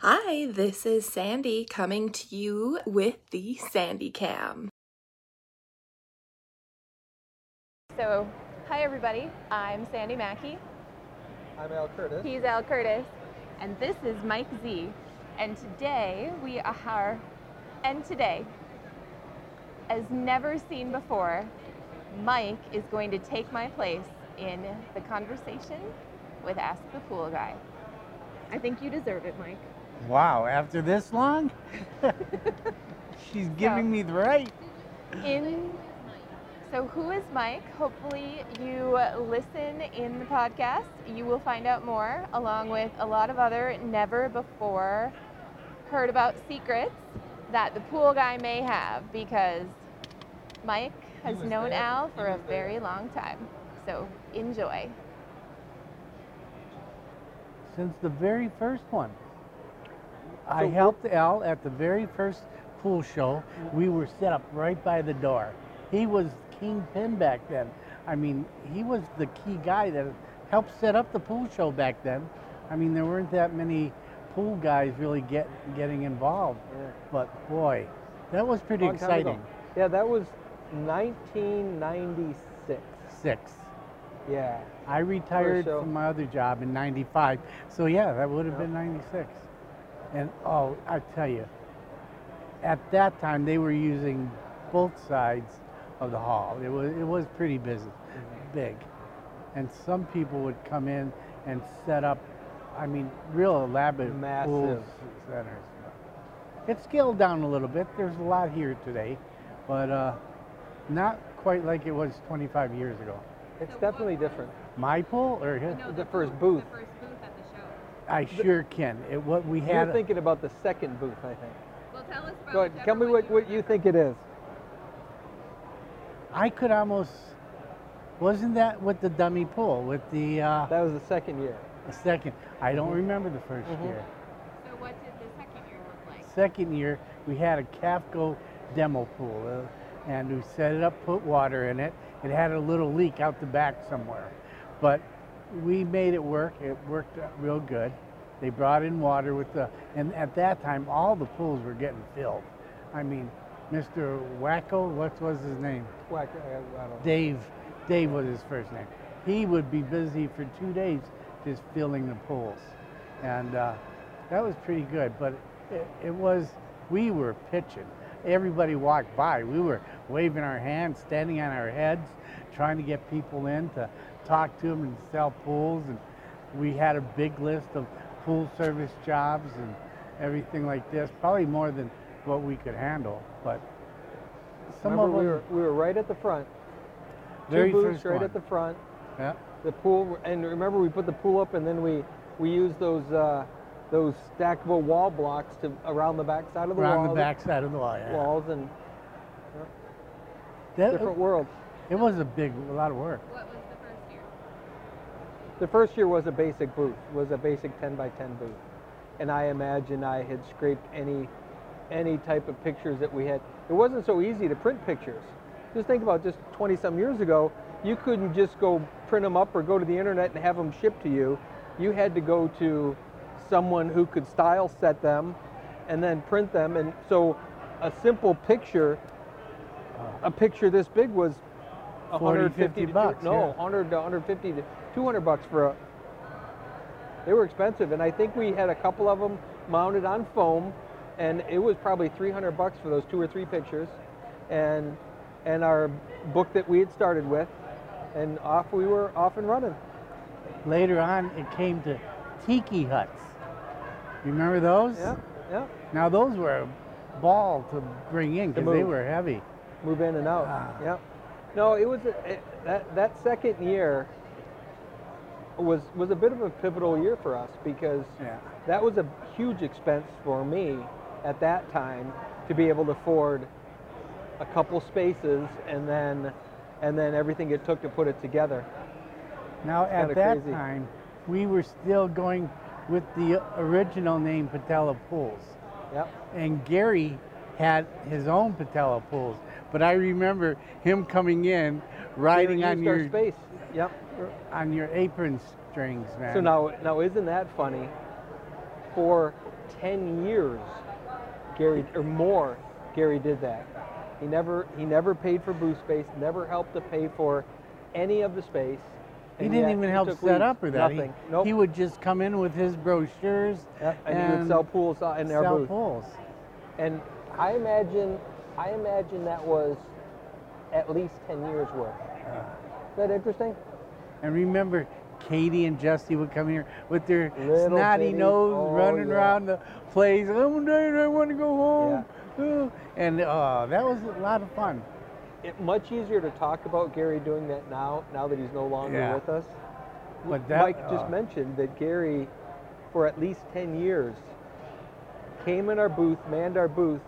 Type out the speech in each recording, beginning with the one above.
Hi, this is Sandy coming to you with the Sandy Cam. So, hi everybody. I'm Sandy Mackey. I'm Al Curtis. He's Al Curtis, and this is Mike Z. And today we are, and today, as never seen before, Mike is going to take my place in the conversation with Ask the Pool Guy. I think you deserve it, Mike. Wow, after this long? She's giving me the right. In so who is Mike? Hopefully you listen in the podcast. You will find out more along with a lot of other never before heard about secrets that the pool guy may have because Mike has known there. Al for a there. very long time. So enjoy. Since the very first one. I So helped Al at the very first pool show. We were set up right by the door. He was kingpin back then. I mean, he was the key guy that helped set up the pool show back then. I mean, there weren't that many pool guys really get getting involved. Yeah. But boy, that was pretty Long exciting. Yeah, that was 1996. Six. Yeah. I retired from my other job in 95. So yeah, that would have Yeah. been 96. And oh, I tell you, at that time they were using both sides of the hall. It was it was pretty busy, Mm-hmm. big. And some people would come in and set up I mean, real elaborate pool Massive. centers. It's scaled down a little bit. There's a lot here today, but uh, not quite like it was 25 years ago. It's definitely different. My pool or his? the first booth. I sure can. It, what we You're had. thinking about the second booth, I think. Well, tell us Go ahead. Tell me what, what you think it is. I could almost. Wasn't that with the dummy pool? With the, uh, That was the second year. the second. I don't Mhm. remember the 1st Mhm. year. So what did the second year look like? Second year, we had a Cafco demo pool, uh, and we set it up, put water in it. It had a little leak out the back somewhere, but we made it work. It worked real good. They brought in water with the, and at that time, all the pools were getting filled. I mean, Mr. Wacko, what was his name? Whack, I, I don't know. Dave, Dave was his first name. He would be busy for two days just filling the pools, and uh, that was pretty good. But it, it was, we were pitching. Everybody walked by. We were waving our hands, standing on our heads, trying to get people in to talk to them and sell pools. And we had a big list of pool service jobs and everything like this. Probably more than what we could handle, but some Remember, of we them. were, we were right at the front. very Two booths right one. at the front. Yeah. The pool, and remember we put the pool up, and then we we used those uh, those stackable wall blocks to around the back side of the around wall. the back side of the wall. Yeah. walls and That- different world. It was a big, a lot of work. What was the first year? The first year was a basic booth, was a basic 10 by 10 booth, and I imagine I had scraped any any type of pictures that we had. It wasn't so easy to print pictures. Just think about just 20 some years ago, you couldn't just go print them up or go to the internet and have them shipped to you. You had to go to someone who could style set them and then print them. And so a simple picture, a picture this big was 40, 150 50 to, bucks, no, yeah. 100 to 150 to 200 bucks for a. They were expensive, and I think we had a couple of them mounted on foam, and it was probably 300 bucks for those two or three pictures, and and our book that we had started with, and off we were off and running. Later on, it came to tiki huts. You remember those? Yeah, yeah. Now those were a ball to bring in because they were heavy. move in and out. Ah. Yeah. No, it was a, it, that that second year was was a bit of a pivotal year for us because Yeah. that was a huge expense for me at that time to be able to afford a couple spaces and then and then everything it took to put it together. Now at that crazy. time, we were still going with the original name Patella Pools, Yep. and Gary had his own Patella Pools. But I remember him coming in, riding on your space. Yep. On your apron strings, man. So now now isn't that funny? For 10 years, Gary or more, Gary did that. He never he never paid for booth space, never helped to pay for any of the space. He didn't even help took set leads. up or that. Nothing. He, nope. he would just come in with his brochures Yep, and, he would sell pools uh, in our sell booth. pools. And I imagine, I imagine that was at least 10 years worth. Is that interesting? And remember, Katie and Justy would come here with their Little snotty bitty- nose oh, running yeah. around the place. I'm tired, I want to go home. Ooh. And uh, that was a lot of fun. It, much easier to talk about Gary doing that now, now that he's no longer Yeah. with us. But that, Mike just uh, mentioned that Gary, for at least 10 years, came in our booth, manned our booth,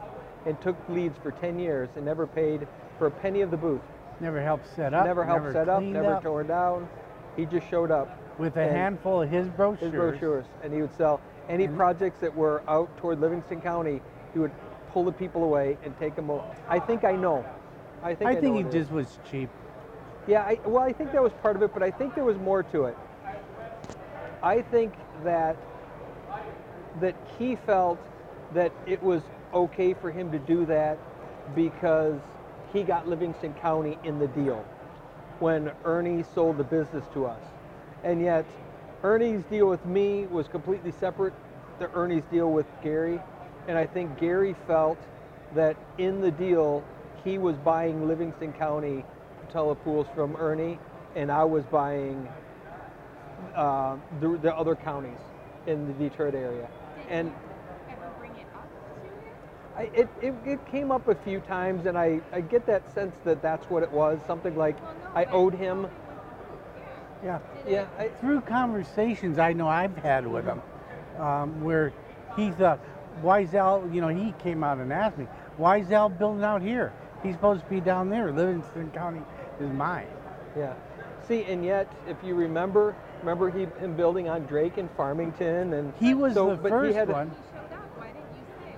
and took leads for 10 years and never paid for a penny of the booth. Never helped set up. never helped set up, never up, tore down. He just showed up. with a handful of his brochures. his brochures, and he would sell any And- projects that were out toward Livingston County. He would pull the people away and take them. Over. I think I know. I think I, I think he what it is. just was cheap. Yeah, I, well, I think that was part of it, but I think there was more to it. I think that that he felt that it was okay for him to do that because he got Livingston County in the deal when Ernie sold the business to us. And yet, Ernie's deal with me was completely separate to Ernie's deal with Gary. And I think Gary felt that in the deal, he was buying Livingston County Patella pools from Ernie, and I was buying uh, the, the other counties in the Detroit area. And ever bring it up to him? I, it, it, it came up a few times, and I, I get that sense that that's what it was. Something like I owed him. Yeah. Yeah, I, Through conversations I know I've had with him, um, where he thought, why is Al, you know, he came out and asked me, why is Al building out here? He's supposed to be down there. Livingston County is mine. yeah. See, and yet, if you remember, remember he, him building on Drake and Farmington, and He was so, the but first he had a- one. You showed up. Why didn't you say?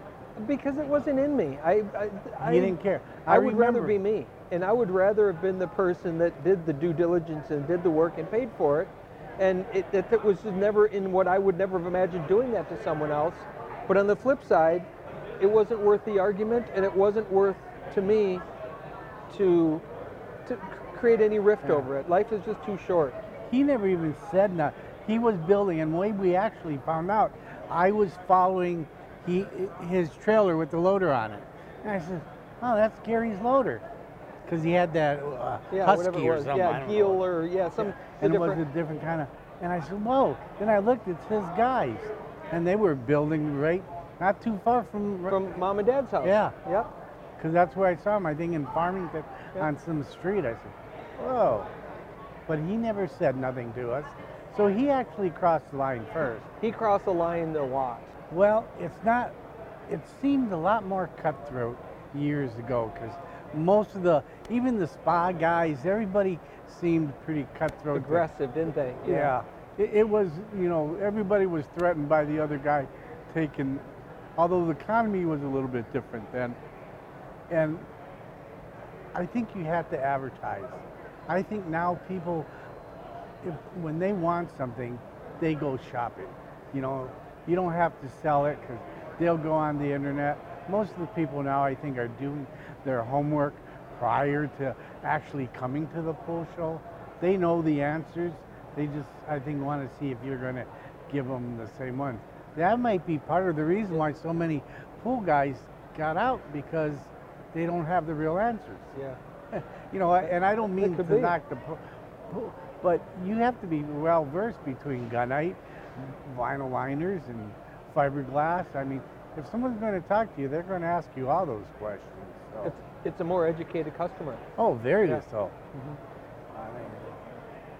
Because it wasn't in me. I, I, I He didn't care. I, would rather be me, and I would rather have been the person that did the due diligence and did the work and paid for it. And it, it, it was never in what I would never have imagined doing that to someone else. But on the flip side, it wasn't worth the argument, and it wasn't worth to me to to create any rift over it. Life is just too short. He never even said nothing. He was building, and way we actually found out, I was following he his trailer with the loader on it. And I said, "Oh, that's Gary's loader," because he had that uh, Yeah, husky whatever it or something. Yeah, don't Gil know. or yeah, some the and it different. was a different kind of. And I said, "Whoa!" Then I looked. It's his guys, and they were building right not too far from from mom and dad's house. Yeah. Yep. because that's where I saw him. I think in Farmington Yeah. on some street. I said, "Whoa!" But he never said nothing to us. So he actually crossed the line first. He crossed the line a lot. Well, it's not. It seemed a lot more cutthroat years ago because most of the, even the spa guys, everybody seemed pretty cutthroat. Aggressive, didn't they? Yeah. It, it was, you know, everybody was threatened by the other guy taking, although the economy was a little bit different then. And I think you have to advertise. I think now people, if, when they want something, they go shopping. You know, you don't have to sell it because they'll go on the internet. Most of the people now, I think, are doing their homework prior to actually coming to the pool show. They know the answers. They just, I think, want to see if you're going to give them the same ones. That might be part of the reason why so many pool guys got out because they don't have the real answers. Yeah. You know, and I don't mean to be. knock the pool, but you have to be well versed between gunite, vinyl liners, and fiberglass. I mean, if someone's going to talk to you, they're going to ask you all those questions. So. It's, it's a more educated customer. Oh, very Yeah. so. Mm-hmm. I mean,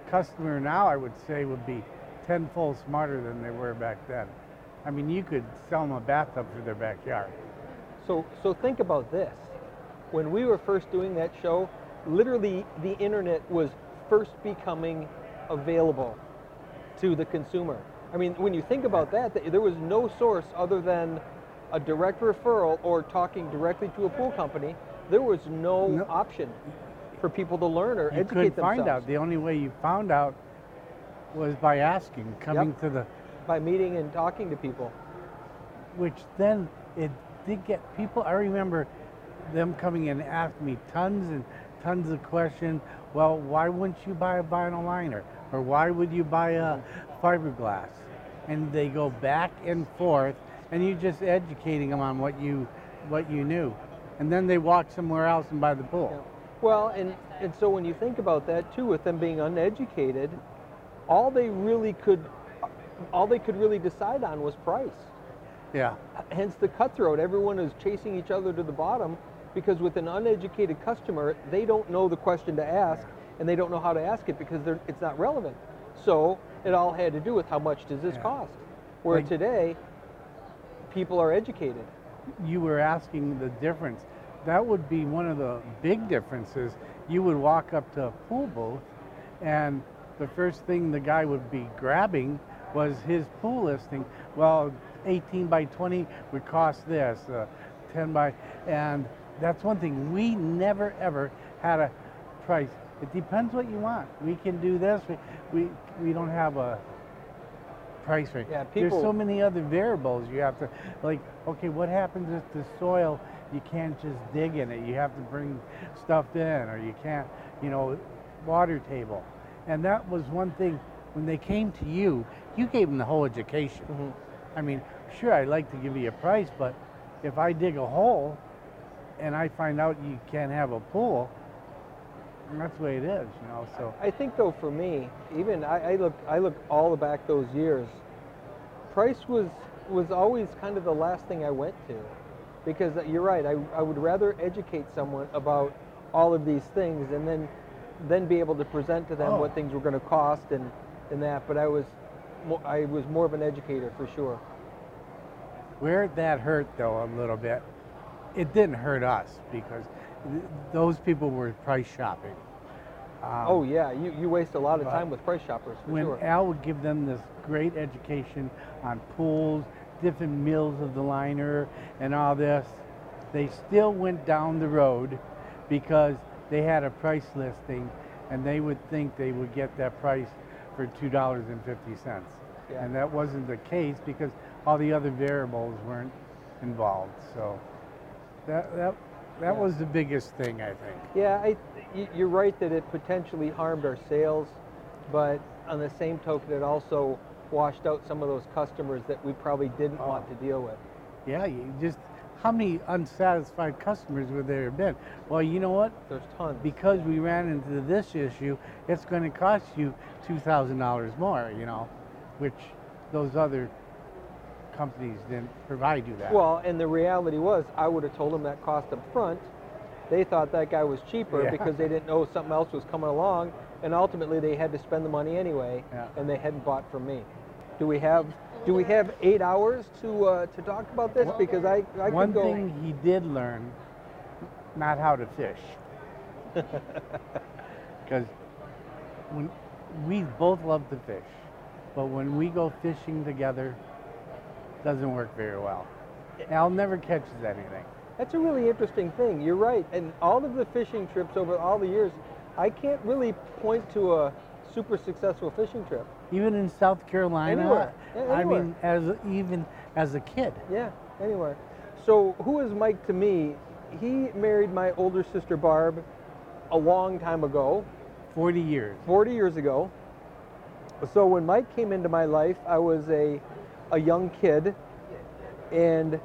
customer now, I would say, would be tenfold smarter than they were back then. I mean, you could sell them a bathtub for their backyard. So, so think about this. When we were first doing that show, literally the internet was first becoming available to the consumer. I mean, when you think about that, th- there was no source other than a direct referral or talking directly to a pool company. There was no, No. option for people to learn or You educate couldn't themselves find out. The only way you found out was by asking, coming to the. by meeting and talking to people. which then it did get people. I remember them coming in and asking me tons and tons of questions. Well, why wouldn't you buy a vinyl liner? Or why would you buy a mm-hmm. fiberglass? And they go back and forth, and you're just educating them on what you what you knew. And then they walk somewhere else and buy the pool. Yeah. Well, and, and so when you think about that too, with them being uneducated, all they really could, all they could really decide on was price. Yeah. Hence the cutthroat. Everyone is chasing each other to the bottom because with an uneducated customer, they don't know the question to ask and they don't know how to ask it because they're, it's not relevant. So it all had to do with how much does this Yeah. cost. Where Like- today, people are educated. you were asking the difference. That would be one of the big differences. You would walk up to a pool booth, and the first thing the guy would be grabbing was his pool listing. Well, 18 by 20 would cost this, uh, 10 by, and that's one thing. We never ever had a price. It depends what you want. We can do this. We we, we don't have a price rate. Yeah, people, There's so many other variables you have to like. Okay, what happens if the soil? You can't just dig in it. You have to bring stuff in, or you can't, you know, water table. And that was one thing when they came to you. You gave them the whole education. Mhm. I mean, sure, I'd like to give you a price, but if I dig a hole and I find out you can't have a pool, that's the way it is, you know. So I think though for me, even I, I look I look all the back those years. Price was was always kind of the last thing I went to, because uh, you're right. I, I would rather educate someone about all of these things and then then be able to present to them Oh. what things were going to cost and and that. But I was I was more of an educator for sure. where that hurt though a little bit, it didn't hurt us because those people were price shopping. Um, oh yeah, you, you waste a lot of time with price shoppers for when sure. Al would give them this great education on pools, different mills of the liner, and all this, they still went down the road because they had a price listing and they would think they would get that price for $2.50. Yeah. And that wasn't the case because all the other variables weren't involved. So that, that, that Yeah. was the biggest thing, I think. Yeah, I, you're right that it potentially harmed our sales, but on the same token, it also washed out some of those customers that we probably didn't oh. want Oh. to deal with. Yeah, you just how many unsatisfied customers would there have been? Well, you know what? There's tons. Because we ran into this issue, it's going to cost you two thousand dollars more. You know, which those other companies didn't provide you that. well, and the reality was, I would have told them that cost up front. They thought that guy was cheaper Yeah. because they didn't know something else was coming along, and ultimately they had to spend the money anyway, Yeah. and they hadn't bought from me. Do we have do we have eight hours to uh, to talk about this? Because I I one go. thing he did learn, not how to fish. Because when we both love to fish, but when we go fishing together, doesn't work very well. Al never catches anything. That's a really interesting thing. You're right. And all of the fishing trips over all the years, I can't really point to a super successful fishing trip. Even in South Carolina, Anywhere. Yeah, I mean, as even as a kid. Yeah, anywhere. So, who is Mike to me? He married my older sister Barb a long time ago, 40 years. 40 years ago. So, when Mike came into my life, I was a, a young kid. And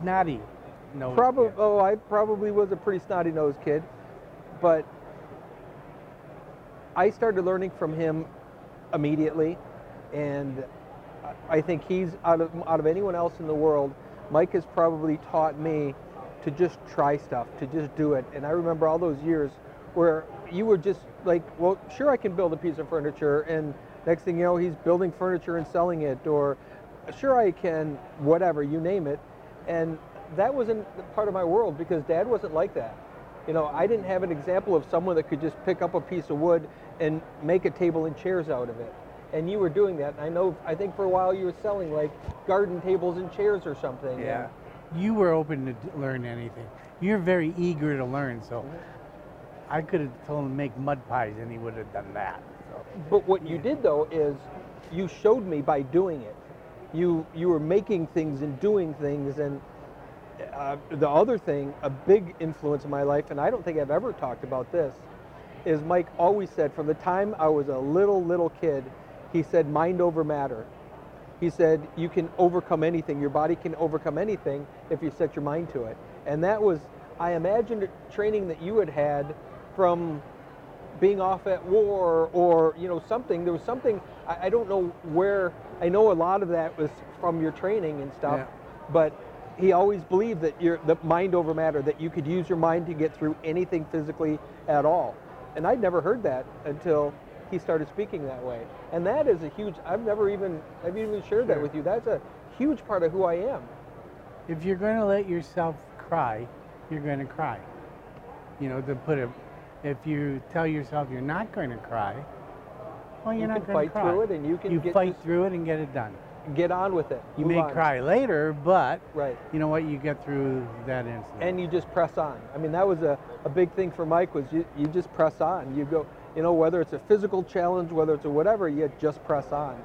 Snotty. No. Probably, oh, I probably was a pretty snotty nosed kid, but I started learning from him immediately, and I- I think he's out of out of anyone else in the world. Mike has probably taught me to just try stuff, to just do it. And I remember all those years where you were just like, well, sure, I can build a piece of furniture, and next thing you know, he's building furniture and selling it, or sure, I can, whatever, you name it. And that wasn't part of my world because dad wasn't like that. You know, I didn't have an example of someone that could just pick up a piece of wood and make a table and chairs out of it. And you were doing that. And I know, I think for a while you were selling like garden tables and chairs or something. Yeah. You were open to learn anything. You're very eager to learn, so Mm-hmm. I could have told him to make mud pies and he would have done that. But what you did though is you showed me by doing it. You you were making things and doing things, and uh, the other thing, a big influence in my life, and I don't think I've ever talked about this, is Mike always said from the time I was a little little kid, he said mind over matter. He said you can overcome anything. Your body can overcome anything if you set your mind to it. And that was, I imagined, training that you had had from being off at war or you know something. There was something I, I don't know where. I know a lot of that was from your training and stuff, Yeah. but he always believed that your the mind over matter that you could use your mind to get through anything physically at all. And I'd never heard that until he started speaking that way. And that is a huge. I've never even I've even shared that with you. That's a huge part of who I am. If you're going to let yourself cry, you're going to cry. You know, to put it, if you tell yourself you're not going to cry, well, you're you not going to cry. through it, and you can you get fight just- through it and get it done. get on with it. You Move may on. cry later, but Right. you know what? You get through that incident. and you just press on. I mean, that was a, a big thing for Mike was you, you just press on. You go, you know, whether it's a physical challenge, whether it's a whatever, you just press on.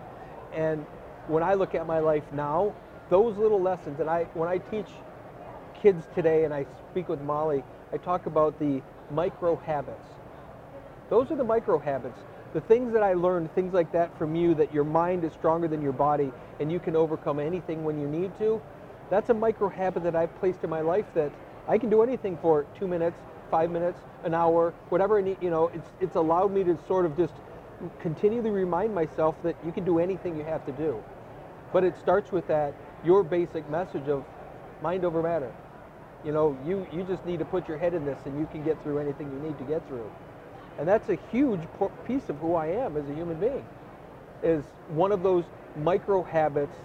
And when I look at my life now, those little lessons, and I when I teach kids today and I speak with Molly, I talk about the micro habits. Those are the micro habits. The things that I learned, things like that from you, that your mind is stronger than your body and you can overcome anything when you need to. That's a micro habit that I've placed in my life that I can do anything for two minutes, five minutes, an hour, whatever I need. You know, it's it's allowed me to sort of just continually remind myself that you can do anything you have to do. But it starts with that your basic message of mind over matter. You know, you you just need to put your head in this, and you can get through anything you need to get through. And that's a huge piece of who I am as a human being. Is one of those micro habits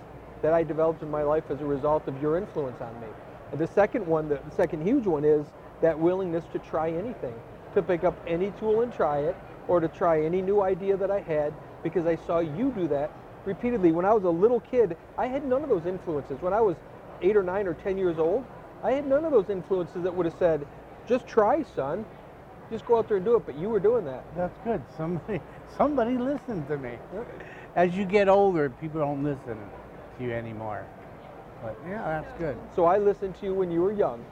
that I developed in my life as a result of your influence on me. And the second one, the second huge one is that willingness to try anything, to pick up any tool and try it, or to try any new idea that I had because I saw you do that repeatedly. When I was a little kid, I had none of those influences. When I was eight or nine or 10 years old, I had none of those influences that would have said, just try, son. Just go out there and do it. But you were doing that. That's good. Somebody, somebody listened to me. As you get older, people don't listen to you anymore. But yeah, that's good. So I listened to you when you were young.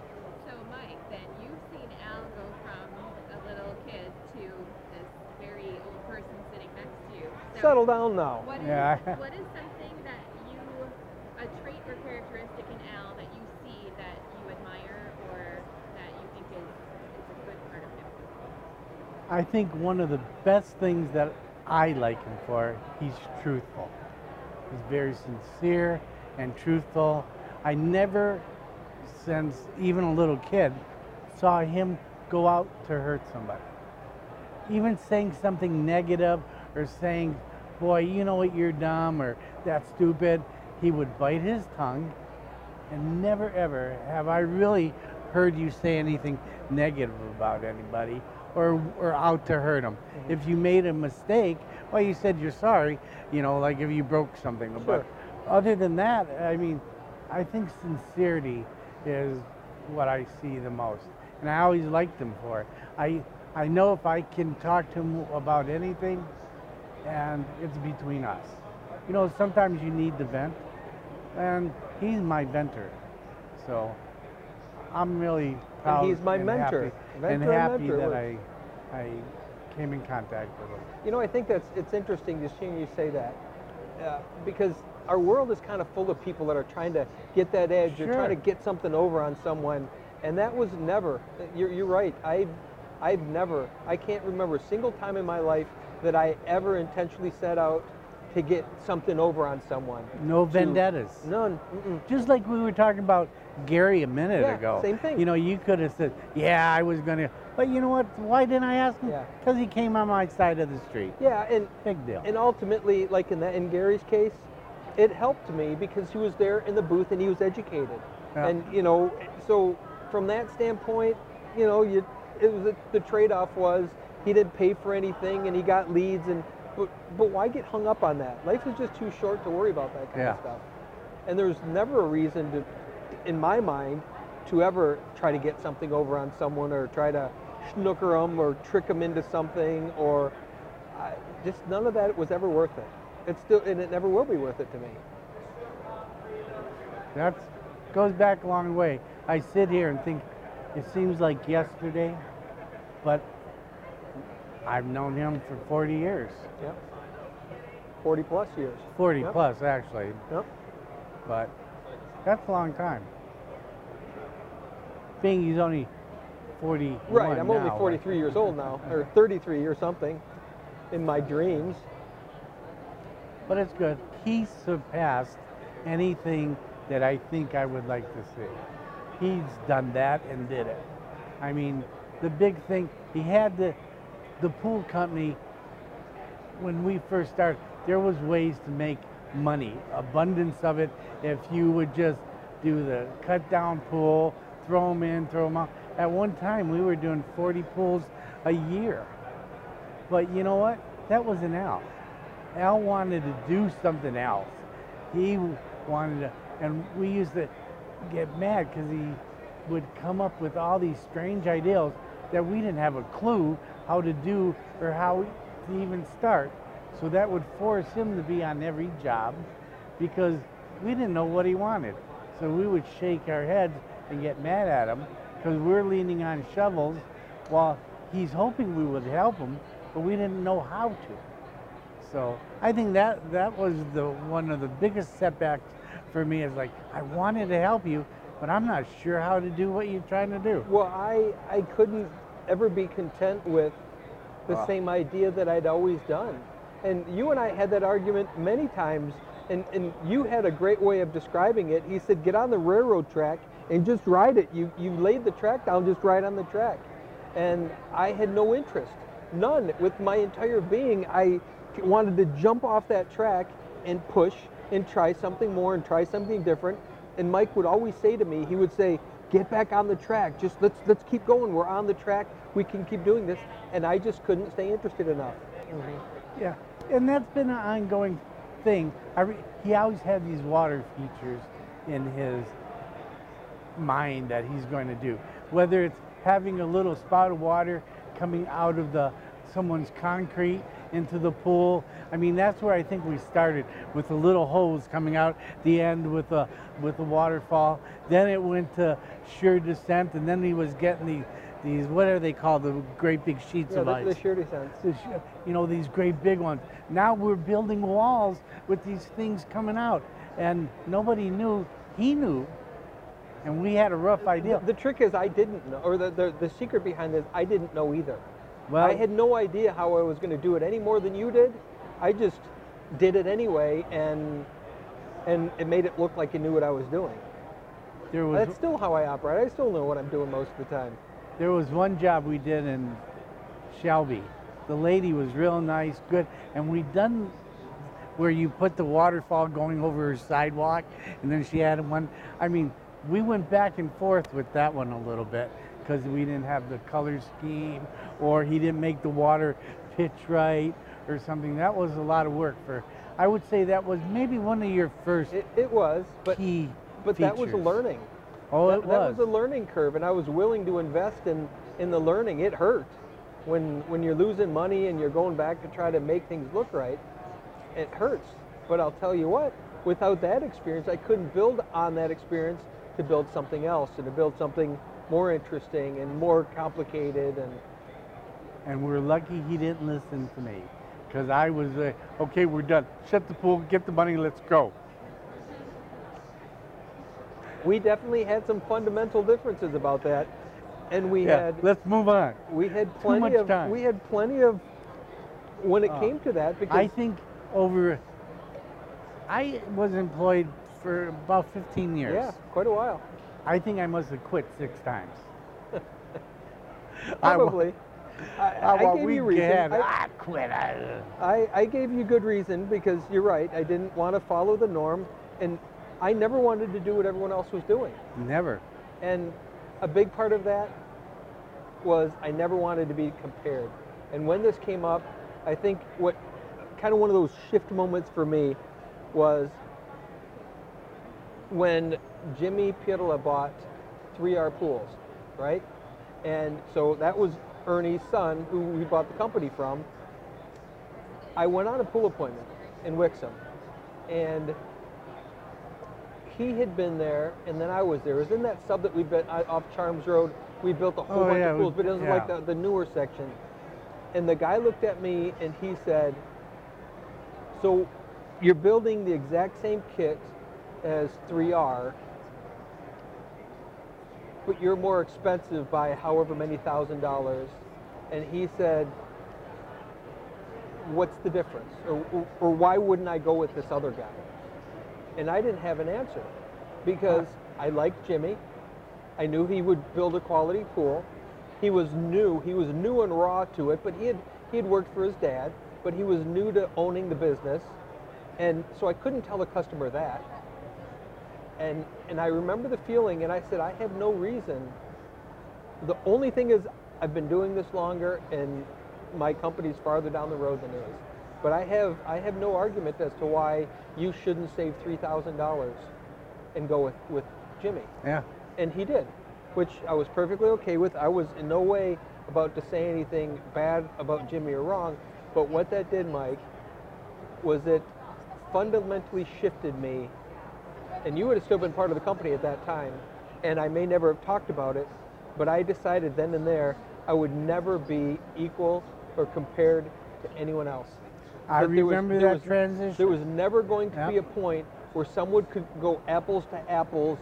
So, Mike, then you've seen Al go from a little kid to this very old person sitting next to you. So Settle down now. What is, Yeah. what is something that you, a trait or characteristic in Al that you see that you admire or that you think is, is a good part of him? I think one of the best things that I like him for, he's truthful. He's very sincere and truthful. I never, since even a little kid, saw him go out to hurt somebody. Even saying something negative or saying, boy, you know what, you're dumb or that's stupid, he would bite his tongue and never ever have I really heard you say anything negative about anybody or, or out to hurt them. Mm-hmm. If you made a mistake, well, you said you're sorry, you know, like if you broke something. But other than that, I mean, I think sincerity is what I see the most. And I always liked him for it. I, I know if I can talk to him about anything, and it's between us. You know, sometimes you need to vent, and he's my ventor. So I'm really proud. he's my mentor. Happy, and happy that. I, I came in contact with him. You know, I think that's it's interesting to hear you say that uh, because our world is kind of full of people that are trying to get that edge. They're trying to get something over on someone, and that was never. You're, you're right. I've I've never. I can't remember a single time in my life that I ever intentionally set out to get something over on someone. No vendettas. None. Mm-mm. Just like we were talking about Gary a minute Yeah, ago. same thing. You know, you could have said, "Yeah, I was gonna," but you know what? Why didn't I ask him? Yeah. Because he came on my side of the street. Yeah, and Big deal. And ultimately, like in that in Gary's case, it helped me because he was there in the booth and he was educated. Yeah. And you know, so from that standpoint, you know, you it was the trade-off was he didn't pay for anything and he got leads and but, but why get hung up on that? Life is just too short to worry about that kind Yeah. of stuff. And there's never a reason to, in my mind, to ever try to get something over on someone or try to snooker them or trick them into something or I, just none of that was ever worth it. It's still, and it never will be worth it to me. That goes back a long way. I sit here and think it seems like yesterday, but I've known him for 40 years. Yep. 40 plus years. 40 Yep. plus actually, Yep. but that's a long time. Being he's only 40. Right. I'm only 43 years old now, or 33 or something, in my dreams. But it's good. He surpassed anything that I think I would like to see. He's done that and did it. I mean, the big thing, he had the, the pool company, when we first started, there was ways to make money, abundance of it, if you would just do the cut down pool, throw them in, throw them out. At one time, we were doing 40 pools a year. But you know what? That wasn't Al. Al wanted to do something else. He wanted to, and we used to get mad because he would come up with all these strange ideas that we didn't have a clue how to do or how to even start. So that would force him to be on every job because we didn't know what he wanted. So we would shake our heads and get mad at him because we're leaning on shovels while he's hoping we would help him, but we didn't know how to. So I think that that was the one of the biggest setbacks for me is like I wanted to help you, but I'm not sure how to do what you're trying to do. Well, I I couldn't ever be content with the same idea that I'd always done. And you and I had that argument many times, and, and you had a great way of describing it. He said, get on the railroad track and just ride it. You, you laid the track down, just ride on the track. And I had no interest, none. With my entire being, I wanted to jump off that track and push and try something more and try something different. And Mike would always say to me, he would say, get back on the track. Just let's let's keep going. We're on the track. We can keep doing this. And I just couldn't stay interested enough. Yeah, and that's been an ongoing thing. Re- he always had these water features in his mind that he's going to do. Whether it's having a little spout of water coming out of the someone's concrete into the pool. I mean, that's where I think we started with a little hose coming out the end with a with a waterfall. Then it went to sheer descent, and then he was getting these these what are they called? The great big sheets Yeah, of the, ice the surety sense. the sh- you know these great big ones. Now we're building walls with these things coming out, and nobody knew. He knew, and we had a rough idea. The trick is I didn't know, or the, the, the secret behind this, I didn't know either. Well, I had no idea how I was going to do it any more than you did. I just did it anyway, and and it made it look like you knew what I was doing. there was That's still how I operate. I still know what I'm doing most of the time. There was one job we did in Shelby. The lady was real nice, good, and we done where you put the waterfall going over her sidewalk, and then she had one. I mean, we went back and forth with that one a little bit because we didn't have the color scheme, or he didn't make the water pitch right, or something. That was a lot of work for. I would say that was maybe one of your first It, it was, but key. but that was a learning. Oh, that, it that was. was a learning curve, and I was willing to invest in in the learning. It hurt when when you're losing money and you're going back to try to make things look right. It hurts, but I'll tell you what. Without that experience, I couldn't build on that experience to build something else and to build something more interesting and more complicated and and we're lucky he didn't listen to me because I was uh, okay. We're done. Shut the pool. Get the money. Let's go. We definitely had some fundamental differences about that and we yeah. had Let's move on. we had Too plenty much of time. we had plenty of when it Uh, came to that because I think over. I was employed for about 15 years. yeah quite a while I think I must have quit six times. Probably I, I, I gave you reason I, I quit. I, I, I gave you good reason because you're right I didn't want to follow the norm and I never wanted to do what everyone else was doing never. and a big part of that was I never wanted to be compared and when this came up I think what kind of one of those shift moments for me was when Jimmy Pirla bought 3R Pools, right? And so that was Ernie's son, who we bought the company from. I went on a pool appointment in Wixom, and he had been there, and then I was there. It was in that sub that we built uh, off Charms Road. We built a whole Oh, bunch yeah, of pools, but it was like the, the newer section. And the guy looked at me and he said, "So, you're building the exact same kit as 3R, but you're more expensive by however many thousand dollars." And he said, "What's the difference? Or, or, or why wouldn't I go with this other guy?" And I didn't have an answer because I liked Jimmy. I knew he would build a quality pool. He was new. He was new and raw to it, but he had he had worked for his dad, but he was new to owning the business. And so I couldn't tell the customer that. And and I remember the feeling and I said I have no reason. The only thing is I've been doing this longer and my company's farther down the road than his. But I have I have no argument as to why you shouldn't save three thousand dollars and go with, with Jimmy Yeah. and he did, which I was perfectly okay with. I was in no way about to say anything bad about Jimmy or wrong, but what that did, Mike, was it fundamentally shifted me. And you would have still been part of the company at that time, and I may never have talked about it, but I decided then and there I would never be equal or compared to anyone else. I That there was- remember there that was- transition. There was never going to be a point where someone could go apples to apples,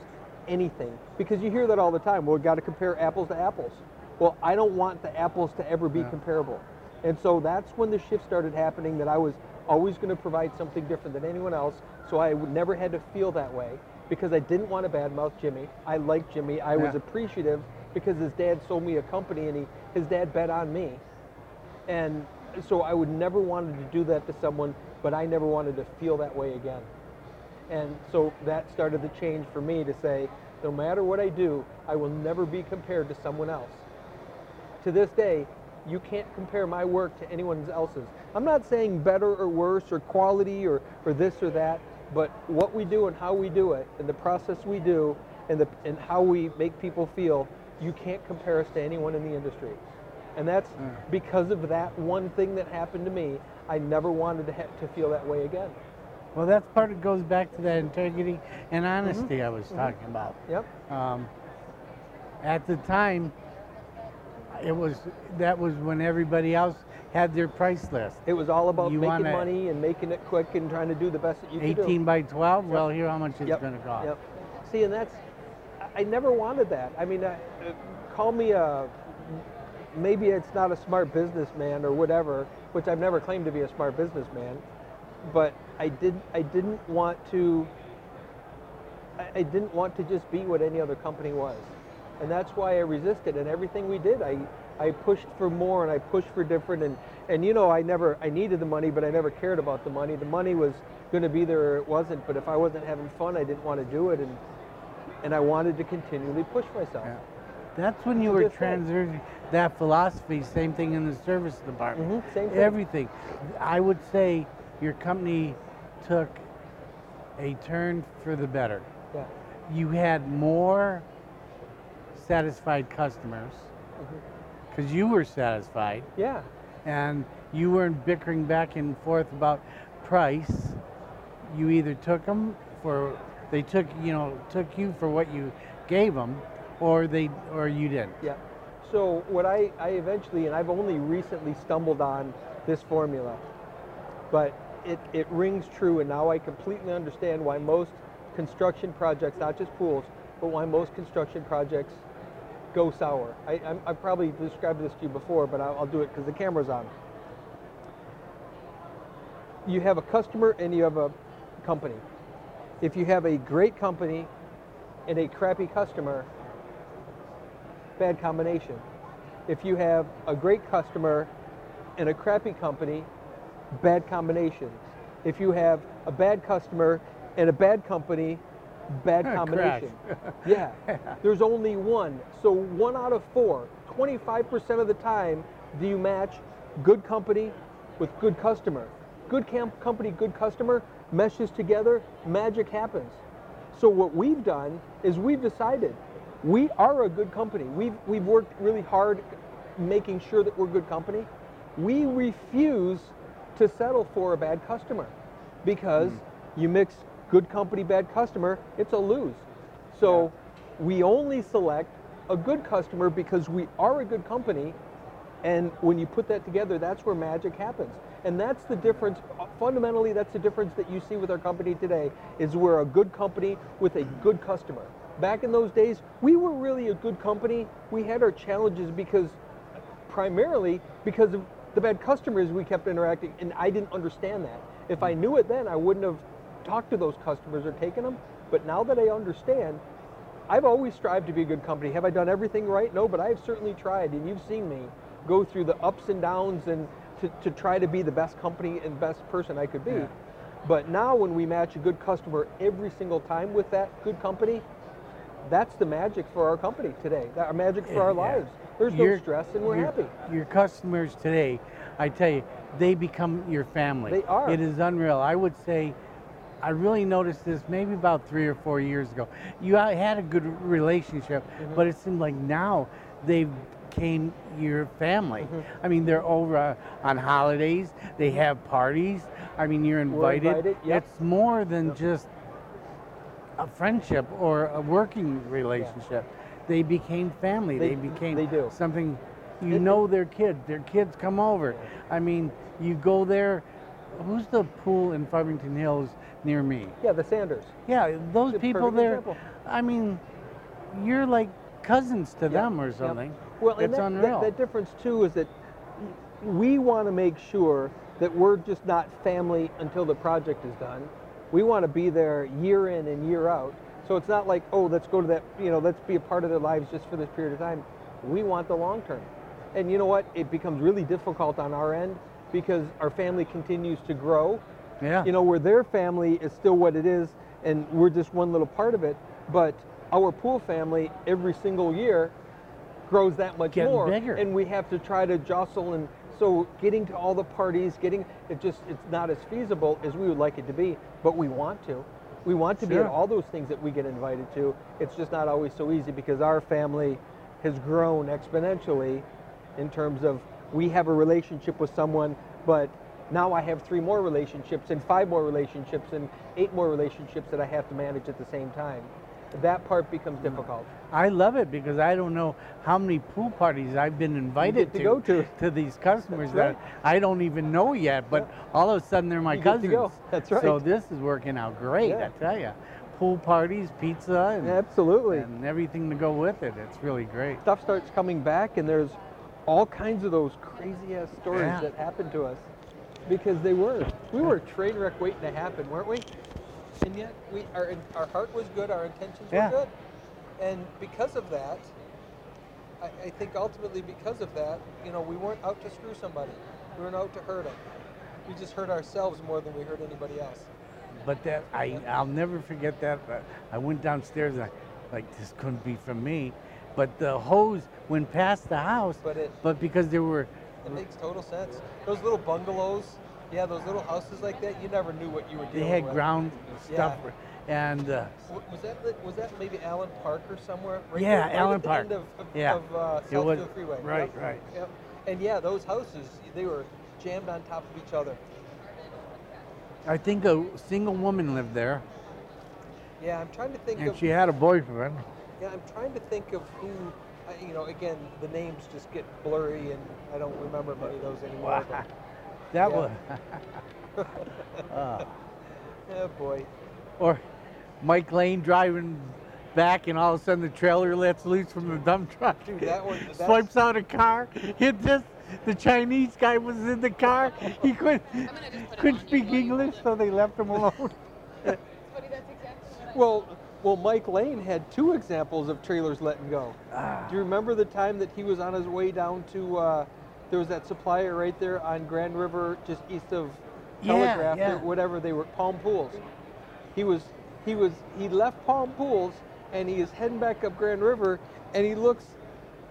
anything. Because you hear that all the time. Well, we got to compare apples to apples. Well, I don't want the apples to ever be Yeah. comparable. And so that's when the shift started happening that I was always going to provide something different than anyone else. So I never had to feel that way because I didn't want to badmouth Jimmy. I liked Jimmy. I was appreciative because his dad sold me a company and he, his dad bet on me. And so I would never wanted to do that to someone, but I never wanted to feel that way again. And so that started the change for me to say, no matter what I do, I will never be compared to someone else. To this day, you can't compare my work to anyone else's. I'm not saying better or worse or quality or, or this or that, but what we do and how we do it and the process we do and, the, and how we make people feel, you can't compare us to anyone in the industry. And that's because of that one thing that happened to me. I never wanted to, ha- to feel that way again. Well, that's part of goes back to that integrity and Mm-hmm. honesty I was talking about. Yep. Um, at the time, it was that was when everybody else had their price list. It was all about You making money and making it quick and trying to do the best that you could 18 by 12. Well, here how much it's Yep, going to cost. Yep. See, and that's I I never wanted that. I mean, I, uh, call me a maybe it's not a smart businessman or whatever, which I've never claimed to be a smart businessman, but I did I didn't want to I, didn't want to just be what any other company was. And that's why I resisted and everything we did I I pushed for more and I pushed for different and and you know I never I needed the money but I never cared about the money. The money was going to be there or it wasn't, but if I wasn't having fun I didn't want to do it and and I wanted to continually push myself. Yeah. That's when you were transferring that philosophy. Same thing in the service department. Mhm, same thing. Everything. I would say your company took a turn for the better. Yeah. You had more satisfied customers Mm-hmm. because you were satisfied Yeah. and you weren't bickering back and forth about price. You either took them for they took you know took you for what you gave them, or they or you didn't. Yeah. So what I, I eventually, and I've only recently stumbled on this formula, but it, it rings true, and now I completely understand why most construction projects, not just pools, but why most construction projects go sour. I, I'm, I've probably described this to you before, but I'll, I'll do it because the camera's on. You have a customer and you have a company. If you have a great company and a crappy customer, bad combination. If you have a great customer and a crappy company, bad combination. If you have a bad customer and a bad company, bad ah, combination. yeah. There's only one. So one out of four, 25% of the time, do you match good company with good customer. Good camp company, good customer meshes together, magic happens. So what we've done is we've decided we are a good company. We've we've worked really hard making sure that we're a good company. We refuse to settle for a bad customer because hmm. you mix good company, bad customer, it's a lose. So we only select a good customer because we are a good company. And when you put that together, that's where magic happens. And that's the difference. Fundamentally, that's the difference that you see with our company today. Is we're a good company with a good customer. Back in those days, we were really a good company. We had our challenges because, primarily, because of the bad customers we kept interacting, and I didn't understand that. If I knew it then, I wouldn't have talked to those customers or taken them. But now that I understand, I've always strived to be a good company. Have I done everything right? No, but I've certainly tried, and you've seen me go through the ups and downs and to, to try to be the best company and best person I could be. Yeah. But now when we match a good customer every single time with that good company, that's the magic for our company today. That our magic for our Yeah. lives. There's no Your- stress and we're your, happy. Your customers today, I tell you, they become your family. They are. It is unreal. I would say, I really noticed this maybe about three or four years ago. You had a good relationship, Mm-hmm. but it seemed like now they've became your family. Mm-hmm. I mean, they're over uh, on holidays. They have parties. I mean, you're invited. invited, yep. It's more than Yep. just a friendship or a working relationship. They became family. They- They, became they do. something. You know their kid. Their kids come over. I mean, you go there. Who's the pool in Farmington Hills near me? Yeah, the Sanders. Yeah, those It's people there. example. I mean, you're like cousins to Yep, them or yep. something. Well, and it's that, unreal. That, that difference too is that we want to make sure that we're just not family until the project is done. We want to be there year in and year out. So it's not like, oh, let's go to that, you know, let's be a part of their lives just for this period of time. We want the long term. And you know what? It becomes really difficult on our end because our family continues to grow yeah. you know, where their family is still what it is, and we're just one little part of it. But our pool family, every single year, grows that much Getting more, bigger. and we have to try to jostle. And so, getting to all the parties, getting it just it's not as feasible as we would like it to be, but we want to. We want to be at all those things that we get invited to. It's just not always so easy because our family has grown exponentially in terms of we have a relationship with someone, but now I have three more relationships and five more relationships and eight more relationships that I have to manage at the same time. That part becomes difficult. I love it because I don't know how many pool parties I've been invited to go to. to these customers That's that I don't even know yet, but all of a sudden they're my You to cousins. go. That's right. So this is working out great, Yeah. I tell you. Pool parties, pizza, and, Absolutely. and everything to go with it. It's really great. Stuff starts coming back, and there's all kinds of those crazy ass stories Yeah. that happened to us because they were. We were a train wreck waiting to happen, weren't we? And yet, we our our heart was good, our intentions Yeah. were good, and because of that, I, I think ultimately because of that, you know, we weren't out to screw somebody. We weren't out to hurt them. We just hurt ourselves more than we hurt anybody else. But that I I'll never forget that. I went downstairs and I like this couldn't be from me. But the hose went past the house. But it But because there were It makes total sense. Those little bungalows, yeah, those little houses like that, you never knew what you were doing. they had with. ground stuff, Yeah. and uh, Was that was that maybe Allen Park or somewhere? Right Yeah, there, right Allen at Park. Of, of, Yeah. of uh, It was- Freeway. right, Yep, right. Yep. And yeah, those houses, they were jammed on top of each other. I think a single woman lived there, Yeah, I'm trying to think and of. she had a boyfriend. Yeah, I'm trying to think of who. You know, again, the names just get blurry, and I don't remember many of those anymore. but- That Yeah. was. uh, Oh boy. or Mike Lane driving back, and all of a sudden the trailer lets loose from the dump truck. Dude, that one- swipes out a car. Hit this. The Chinese guy was in the car. He couldn't couldn't speak English, so they left him alone. Well, well, Mike Lane had two examples of trailers letting go. Ah. Do you remember the time that he was on his way down to? Uh, there was that supplier right there on Grand River, just east of Yeah, Telegraph, yeah. or whatever they were, Palm Pools. He was, he was, he left Palm Pools and he is heading back up Grand River, and he looks,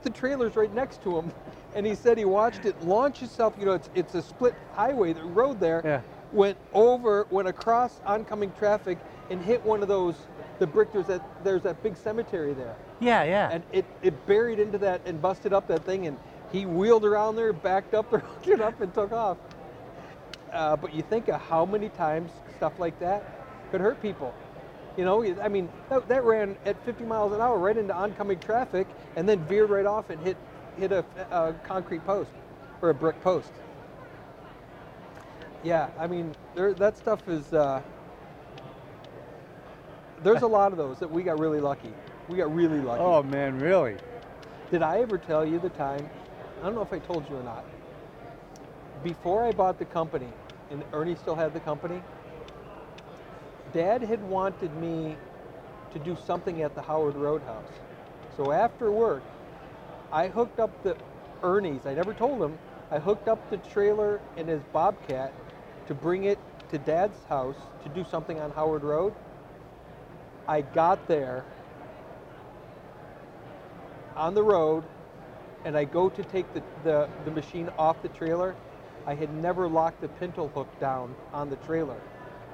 the trailer's right next to him, and he said he watched it launch itself. You know, it's it's a split highway, the road there. Yeah. Went over, went across oncoming traffic, and hit one of those, the brick. There's that, there's that big cemetery there Yeah, yeah. and it, it buried into that and busted up that thing and he wheeled around there backed up hooked it up and took off uh, but you think of how many times stuff like that could hurt people. You know, I mean, that, that ran at 50 miles an hour right into oncoming traffic and then veered right off and hit hit a, a concrete post or a brick post. Yeah, I mean, there, that stuff is. Uh, there's a lot of those that we got really lucky. We got really lucky. Oh man, really? Did I ever tell you the time? I don't know if I told you or not. Before I bought the company, and Ernie still had the company, Dad had wanted me to do something at the Howard Roadhouse. So after work, I hooked up the Ernie's. I never told him. I hooked up the trailer and his Bobcat to bring it to Dad's house to do something on Howard Road. I got there on the road and I go to take the, the, the machine off the trailer. I had never locked the pintle hook down on the trailer.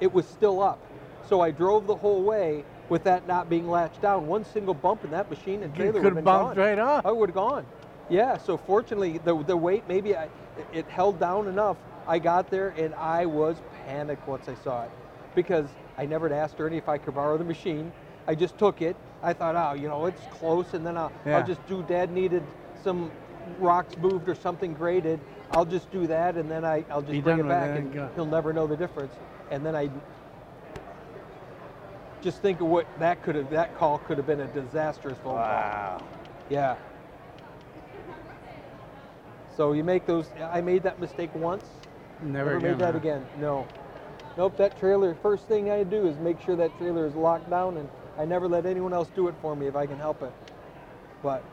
It was still up. So I drove the whole way with that not being latched down. One single bump in that machine and trailer would have bounced gone. right off. I would have gone. Yeah, so fortunately, the, the weight, maybe I, it held down enough. I got there and I was panicked once I saw it because I never had asked Ernie if I could borrow the machine. I just took it. I thought, oh, you know, it's close, and then I'll, Yeah. I'll just do. Dad needed some rocks moved or something graded. I'll just do that, and then I, I'll just Be bring it back, and and go. he'll never know the difference. And then I just think of what that could have. That call could have been a disastrous phone call. Wow. Yeah. So you make those. I made that mistake once. Never, Never again, made that huh? again. No. Nope. That trailer. First thing I do is make sure that trailer is locked down, and I never let anyone else do it for me if I can help it. But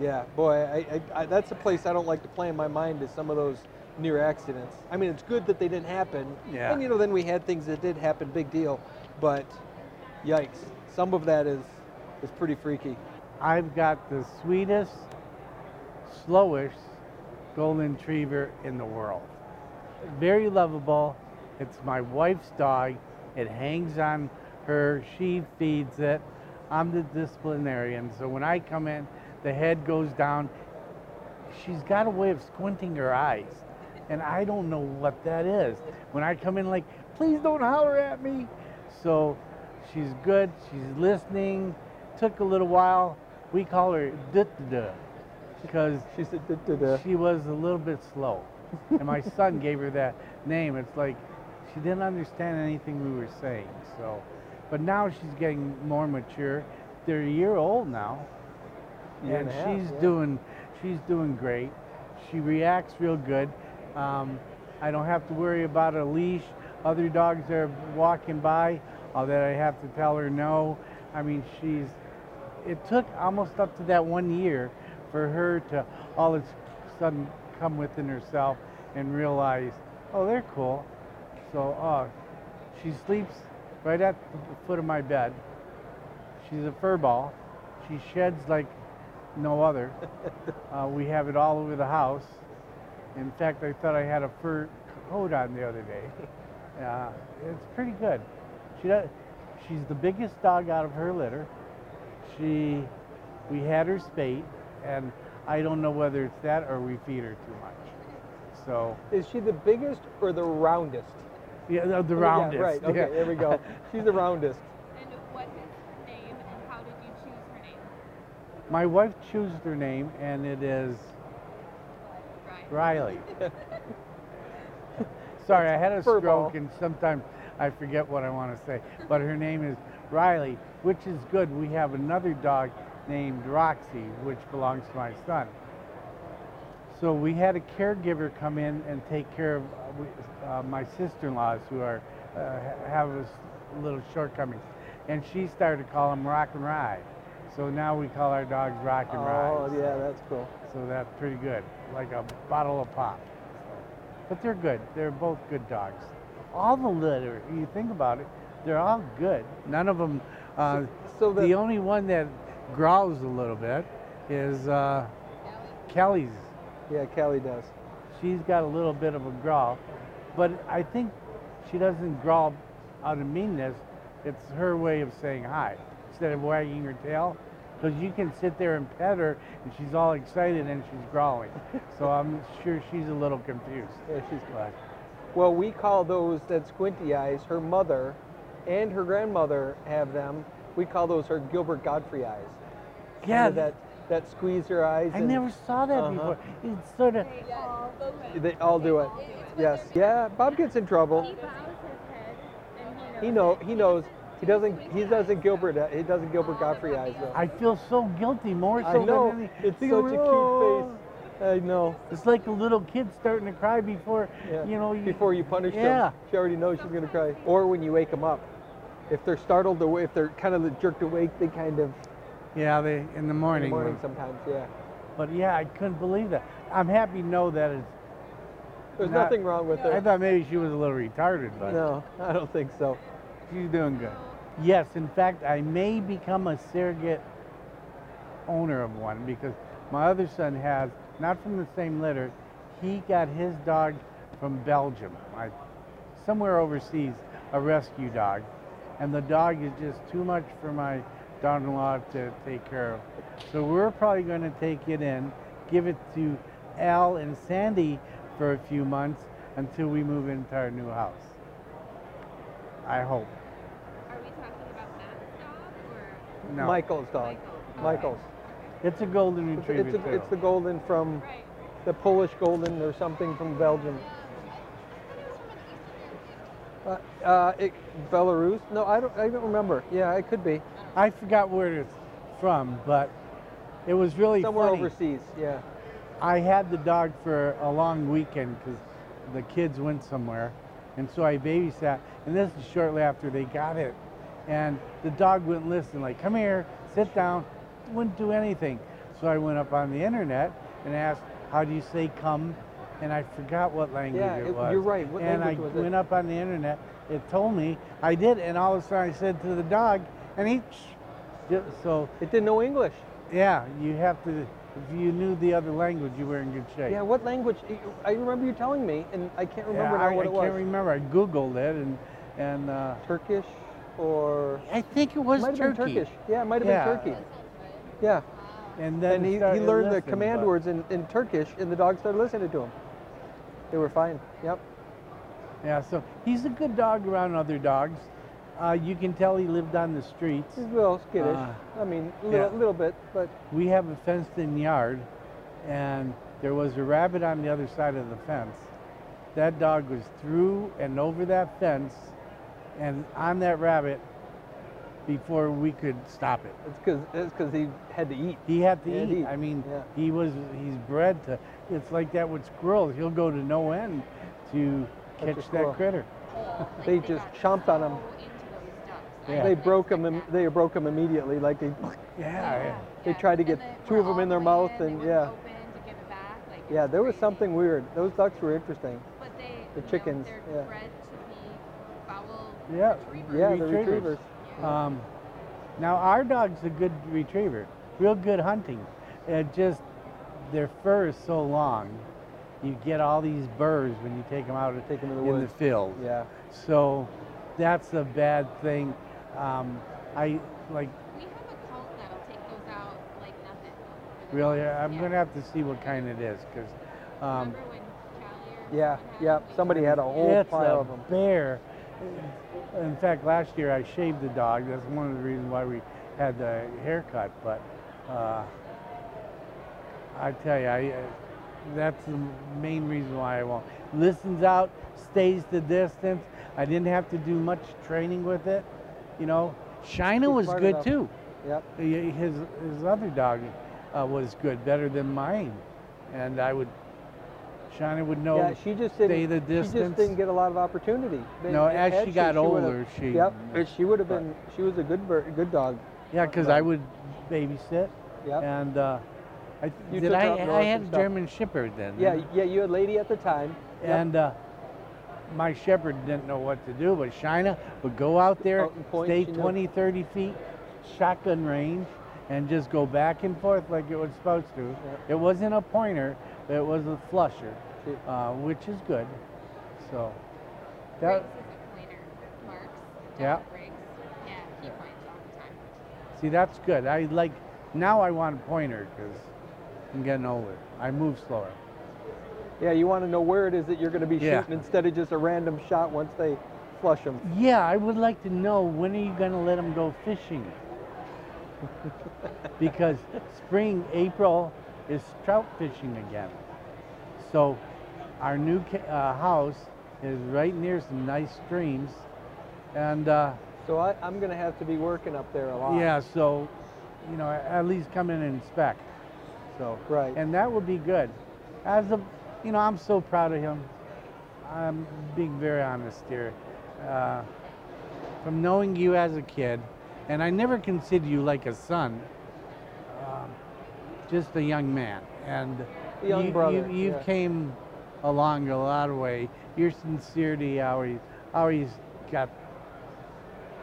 yeah, boy, I, I, I, that's a place I don't like to play in my mind. Is some of those near accidents. I mean, it's good that they didn't happen. Yeah. And you know, then we had things that did happen. Big deal. But yikes, some of that is is pretty freaky. I've got the sweetest, slowest golden retriever in the world. Very lovable. It's my wife's dog. It hangs on her. She feeds it. I'm the disciplinarian. So when I come in, the head goes down. She's got a way of squinting her eyes. And I don't know what that is. When I come in, like, please don't holler at me. So she's good. She's listening. Took a little while. We call her duh because She was a little bit slow. and my son gave her that name. It's like she didn't understand anything we were saying. So, but now she's getting more mature. They're a year old now, Year and and a half, she's yeah. doing she's doing great. She reacts real good. Um, I don't have to worry about a leash. Other dogs are walking by uh, that I have to tell her no. I mean, she's. It took almost up to that one year for her to all of a sudden come within herself and realize, oh, they're cool. So, uh, she sleeps right at the foot of my bed. She's a fur ball. She sheds like no other. uh, we have it all over the house. In fact, I thought I had a fur coat on the other day. Uh, it's pretty good. She does, she's the biggest dog out of her litter. She, we had her spayed, and I don't know whether it's that or we feed her too much. So, Is she the biggest or the roundest? yeah, the, the Yeah, roundest. right. Okay. yeah. There we go. She's the roundest. And what is her name and how did you choose her name? My wife chose her name, and it is Riley. Sorry, I had a Fur stroke, and sometimes I forget what I want to say. But her name is Riley, which is good. We have another dog named Roxy, which belongs to my son. So we had a caregiver come in and take care of uh, uh, my sister-in-laws who are uh, have a little shortcomings, and she started to call them Rock and Ride. So now we call our dogs Rock and Ride. Oh, yeah, that's cool. So that's pretty good, like a bottle of pop. But they're good. They're both good dogs. All the litter, you think about it, they're all good. None of them. Uh, So the, the- only one that growls a little bit is uh, Kelly's. Yeah, Kelly does. She's got a little bit of a growl, but I think she doesn't growl out of meanness. It's her way of saying hi instead of wagging her tail. Because you can sit there and pet her, and she's all excited and she's growling. so I'm sure she's a little confused. Yeah, she's But Well, we call those that squinty eyes. Her mother and her grandmother have them. We call those her Gilbert Gottfried eyes. Yeah, Kinda that that squeeze her eyes. I and never saw that Uh-huh. before. It's sort of They all do it. Yes. Yeah. Bob gets in trouble. He bows his head and He know. He knows. He doesn't. He doesn't Gilbert. He doesn't Gilbert Gottfried eyes though. I feel so guilty, more so I know. than any. It's such a cute "Oh." face. I know. It's like a little kid starting to cry before Yeah. you know. You, Before you punish Yeah. them, she already knows she's gonna cry. Or when you wake them up, if they're startled away, if they're kind of jerked awake, they kind of yeah, they in the in the morning. morning sometimes. Yeah. But yeah, I couldn't believe that. I'm happy to know that it's. There's Not- nothing wrong with her. I thought maybe she was a little retarded, but No, I don't think so. she's doing good. Yes, in fact, I may become a surrogate owner of one because my other son has, not from the same litter, he got his dog from Belgium, I, somewhere overseas, a rescue dog. And the dog is just too much for my daughter in law to take care of. So we're probably going to take it in, give it to Al and Sandy for a few months until we move into our new house. I hope. Are we talking about Matt's dog or No. Michael's dog. Michael? Michael's. It's a golden It's, retriever it's, a- too. it's the golden from the Polish golden or something from Belgium. Uh, uh, it, Belarus? No, I don't. I don't remember. Yeah, it could be I forgot where it's from, but it was really somewhere funny. overseas. Yeah. I had the dog for a long weekend because the kids went somewhere, and so I babysat. And this is shortly after they got it, and the dog wouldn't listen. Like, come here, sit down. Wouldn't do anything. So I went up on the internet and asked, "How do you say come?" And I forgot what language Yeah, it it- was. you're right. What and I went up on the internet. It told me. I did, and all of a sudden I said to the dog, and he. So It didn't know English. yeah, you have to. If you knew the other language, you were in good shape. Yeah. What language? I remember you telling me, and I can't remember Yeah, now I, what I it was. I can't remember. I googled it, and and uh, Turkish or I think it was might have been Turkish. Yeah, it might have Yeah. been Turkey. Yeah. And then And he, he learned the command but- words in, in Turkish, and the dog started listening to him. They were fine. Yep. Yeah, so he's a good dog around other dogs. Uh, you can tell he lived on the streets. He's a little skittish. Uh, I mean, a little, yeah. little bit, but We have a fenced-in yard, and there was a rabbit on the other side of the fence. That dog was through and over that fence, and on that rabbit before we could stop it. it's because it's because he had to eat. He had to Yeah, eat. he- I mean, yeah. he was he's bred to. It's like that with squirrels. He'll go to no end to Catch catch that critter. They just chomped on him. Yeah. They broke him. im- They broke him immediately. Like they, Yeah, They tried to get two of them in their mouth and- yeah. Open to give it back. Like, yeah, it's there was something weird. Those ducks were interesting. But they, the you know, chickens, they're yeah. bred to be foul yeah, retrievers. Yeah, the Retrievers. retrievers. Um, now our dog's a good retriever, real good hunting. It just their fur is so long, you get all these burrs when you take them out Take 'em in the in the woods. field. Yeah. So that's a bad thing. Um, I like We have a cult that'll take those out like nothing. really. I'm Yeah. gonna have to see what kind it is because. Um, Remember when Callie Yeah. someone Yeah. Somebody had a whole it's pile a of them. bear. In fact, last year I shaved the dog. That's one of the reasons why we had the haircut. But uh, I tell you, I, uh, that's the main reason why I won't. Listens out, stays the distance. I didn't have to do much training with it. You know, Shina was good too. Yep. His his other dog uh, was good, better than mine, and I would. Shina would know. yeah, she just stay didn't. the She just distance. didn't get a lot of opportunity. They- No, as she got would've- older, she- Yep. She would have been. She was a good bird, good dog. Yeah, because I would babysit, Yep. and uh, I, You did I, I had a. German Shepherd then. Yeah. Yeah. You had a lady at the time. Yep. and uh, my Shepherd didn't know what to do, but Shina would go out there, Out point, stay she knew. 20, 30 feet, shotgun range, and just go back and forth like it was supposed to. It wasn't a pointer, it was a flusher, uh, which is good. So Briggs that, is. Marks. Yeah. Yeah, he points all the time. see, that's good. I like now. I want a pointer because I'm getting older. I move slower. Yeah, you want to know where it is that you're going to be Yeah. shooting instead of just a random shot once they flush them. Yeah, I would like to know when are you going to let them go fishing? because spring, April is trout fishing again. So our new ca- uh, house is right near some nice streams, and uh, So I, I'm going to have to be working up there a lot. yeah, so you know at least come in and inspect. So Right. and that would be good. As a, you know, I'm so proud of him. I'm being very honest here. Uh, from knowing you as a kid, and I never considered you like a son, um, just a young man. And A young you, brother, You, you yeah. came along a lot of way. Your sincerity always, always got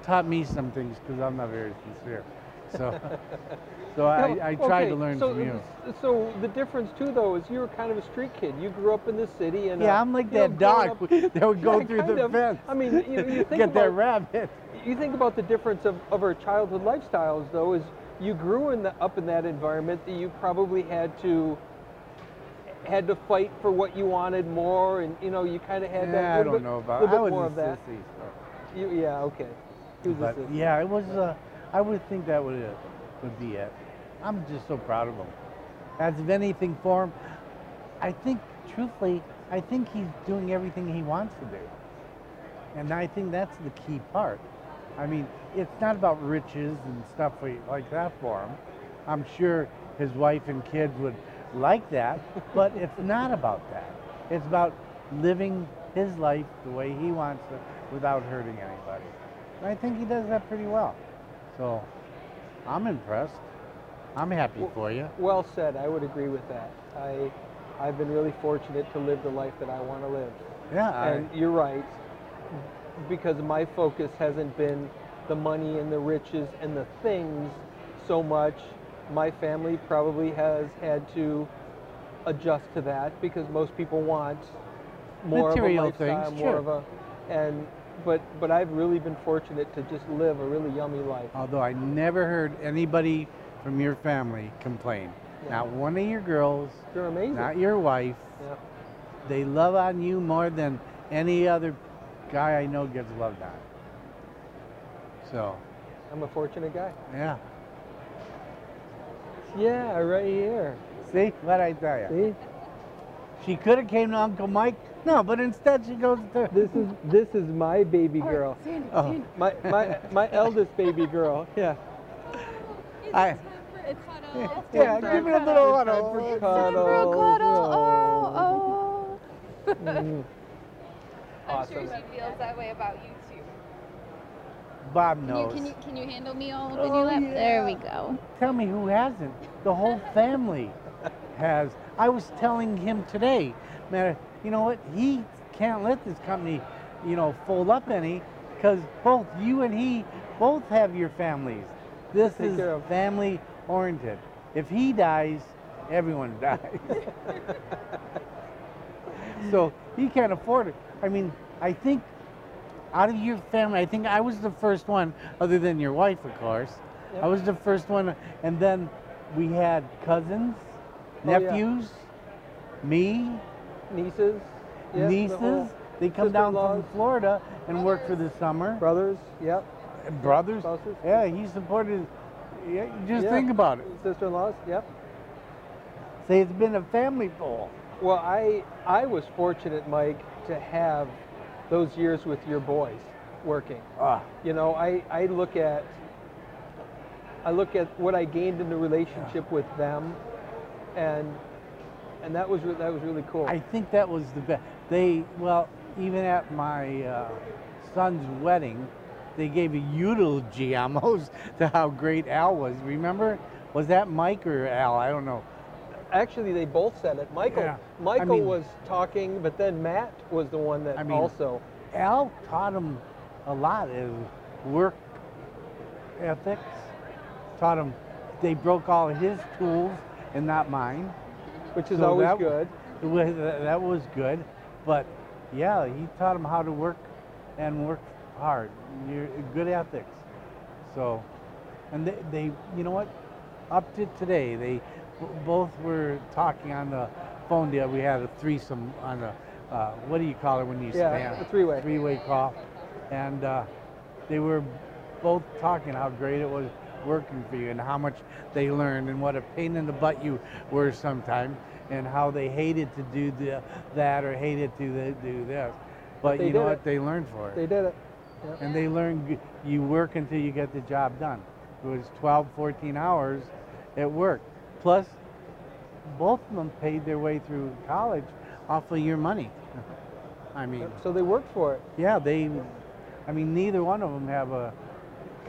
taught me some things because I'm not very sincere. So, so I, No, I try okay, to learn so, from you. So the difference too, though, is you were kind of a street kid. You grew up in the city, and Yeah, uh, I'm like know, that dog up- that would go Yeah, through the of. fence. I mean, you, you think get that about rabbit. you think about the difference of, of our childhood lifestyles, though, is you grew in the, up in that environment that you probably had to had to fight for what you wanted more, and you know, you kind of had that. Yeah, I little don't bit, know about. little I bit more of that. You, yeah, okay. He was a But sissy. yeah, it was. Uh, I would think that would uh, would be it. I'm just so proud of him. As of anything for him, I think, truthfully, I think he's doing everything he wants to do, and I think that's the key part. I mean, it's not about riches and stuff like- that for him. I'm sure his wife and kids would like that, but it's not about that. It's about living his life the way he wants to without hurting anybody. And I think he does that pretty well. So I'm impressed. I'm happy Well- for you. Well said. I would agree with that. I, I've been really fortunate to live the life that I want to live. Yeah, I, And you're right, because my focus hasn't been the money and the riches and the things so much. My family probably has had to adjust to that because most people want more Material of a lifestyle, things, more sure. of a, and but but I've really been fortunate to just live a really yummy life. although I never heard anybody from your family complain. Yeah. Not one of your girls, You're amazing. not your wife. yeah. They love on you more than any other guy I know gets loved on. So, I'm a fortunate guy. yeah. Yeah, right here. See what I tell you? See, She could have came to Uncle Mike. No, but instead she goes to. this is this is my baby girl. Sandy, Oh. Sandy. My my my eldest baby girl. Yeah. I, It's yeah, give me a little Time huddle. for Time for a cuddle. Oh, oh. Mm. Mhm. I'm sure Awesome. she feels that way about you too. Bob Can you, knows. can you can you handle me all when Oh, you left? There we go. Tell me who hasn't. The whole family has. I was telling him today, man, you know what? He can't let this company, you know, fold up any because both you and he both have your families. This Take is care family oriented. If he dies, everyone dies. so he can't afford it. I mean, I think out of your family, I think I was the first one, other than your wife, of course. Yep. I was the first one, and then we had cousins, Oh, yeah. nephews, me, Nieces. yeah, the nieces. whole They come down from. Florida and work for the summer. Brothers. Yep. Brothers. Spouses. Yeah, he supported. Yeah, just Yeah. think about it. Sister-in-laws. Yep. Say it's been a family pool. Well, I I was fortunate, Mike, to have those years with your boys working. Ah, You know, I, I look at I look at what I gained in the relationship with them, and and that was re- that was really cool. I think that was the best. They well, even at my uh, son's wedding, they gave a eulogy almost to how great Al was. Remember? Was that Mike or Al? I don't know. Actually, they both said it. Michael Yeah. I Michael mean- was talking, but then Matt was the one that I mean- also. Al taught him a lot of work ethics. Taught him they broke all his tools and not mine. Which is So always that- good. Was- That was good, but yeah, he taught him how to work and work hard. You're, good ethics. So, and they, they, you know what? Up to today, they both were talking on the phone deal. We had a threesome on a uh, what do you call it when you Yeah, stand? a three-way. Three-way call, and uh, they were both talking how great it was working for you and how much they learned and what a pain in the butt you were sometimes and how they hated to do the, that or hated to the, do this. But they you know what? it. They learned for it. They did it. Yep. and they learned you work until you get the job done. It was 12, 14 hours at work. Plus, both of them paid their way through college off of your money. I mean, So they worked for it. yeah, they, I mean, neither one of them have a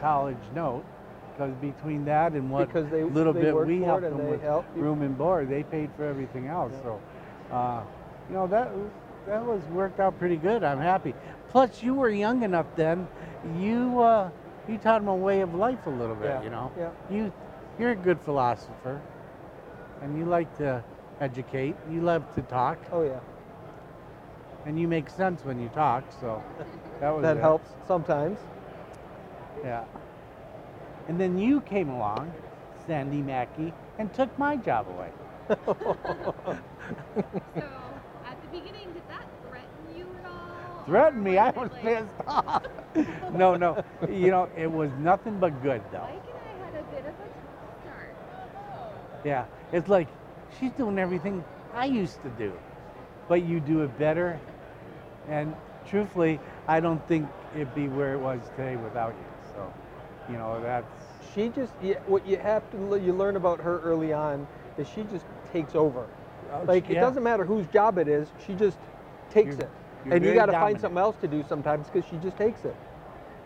college note because between that and what Because they- little they bit we helped them with helped room and board, they paid for everything else. So, uh, you know, that that was worked out pretty good. I'm happy. Plus, you were young enough then. You uh, you taught them a way of life a little bit. Yeah, You know, yeah. you you're a good philosopher, and you like to educate. You love to talk, Oh yeah. and you make sense when you talk. So that was That good. helps sometimes. Yeah. And then you came along, Sandy Mackey, and took my job away. So, at the beginning, did that threaten you at all? Threatened me. I was was like- pissed off. no, no. You know, it was nothing but good, though. Mike and I had a bit of a tough start. Yeah. It's like she's doing everything I used to do, but you do it better. And truthfully, I don't think it'd be where it was today without you. So, you know, that's She just yeah, what you have to you learn about her early on is she just takes over. Oh, like it doesn't matter whose job it is, she just takes You're- it. you're and you got to find something else to do sometimes because she just takes it.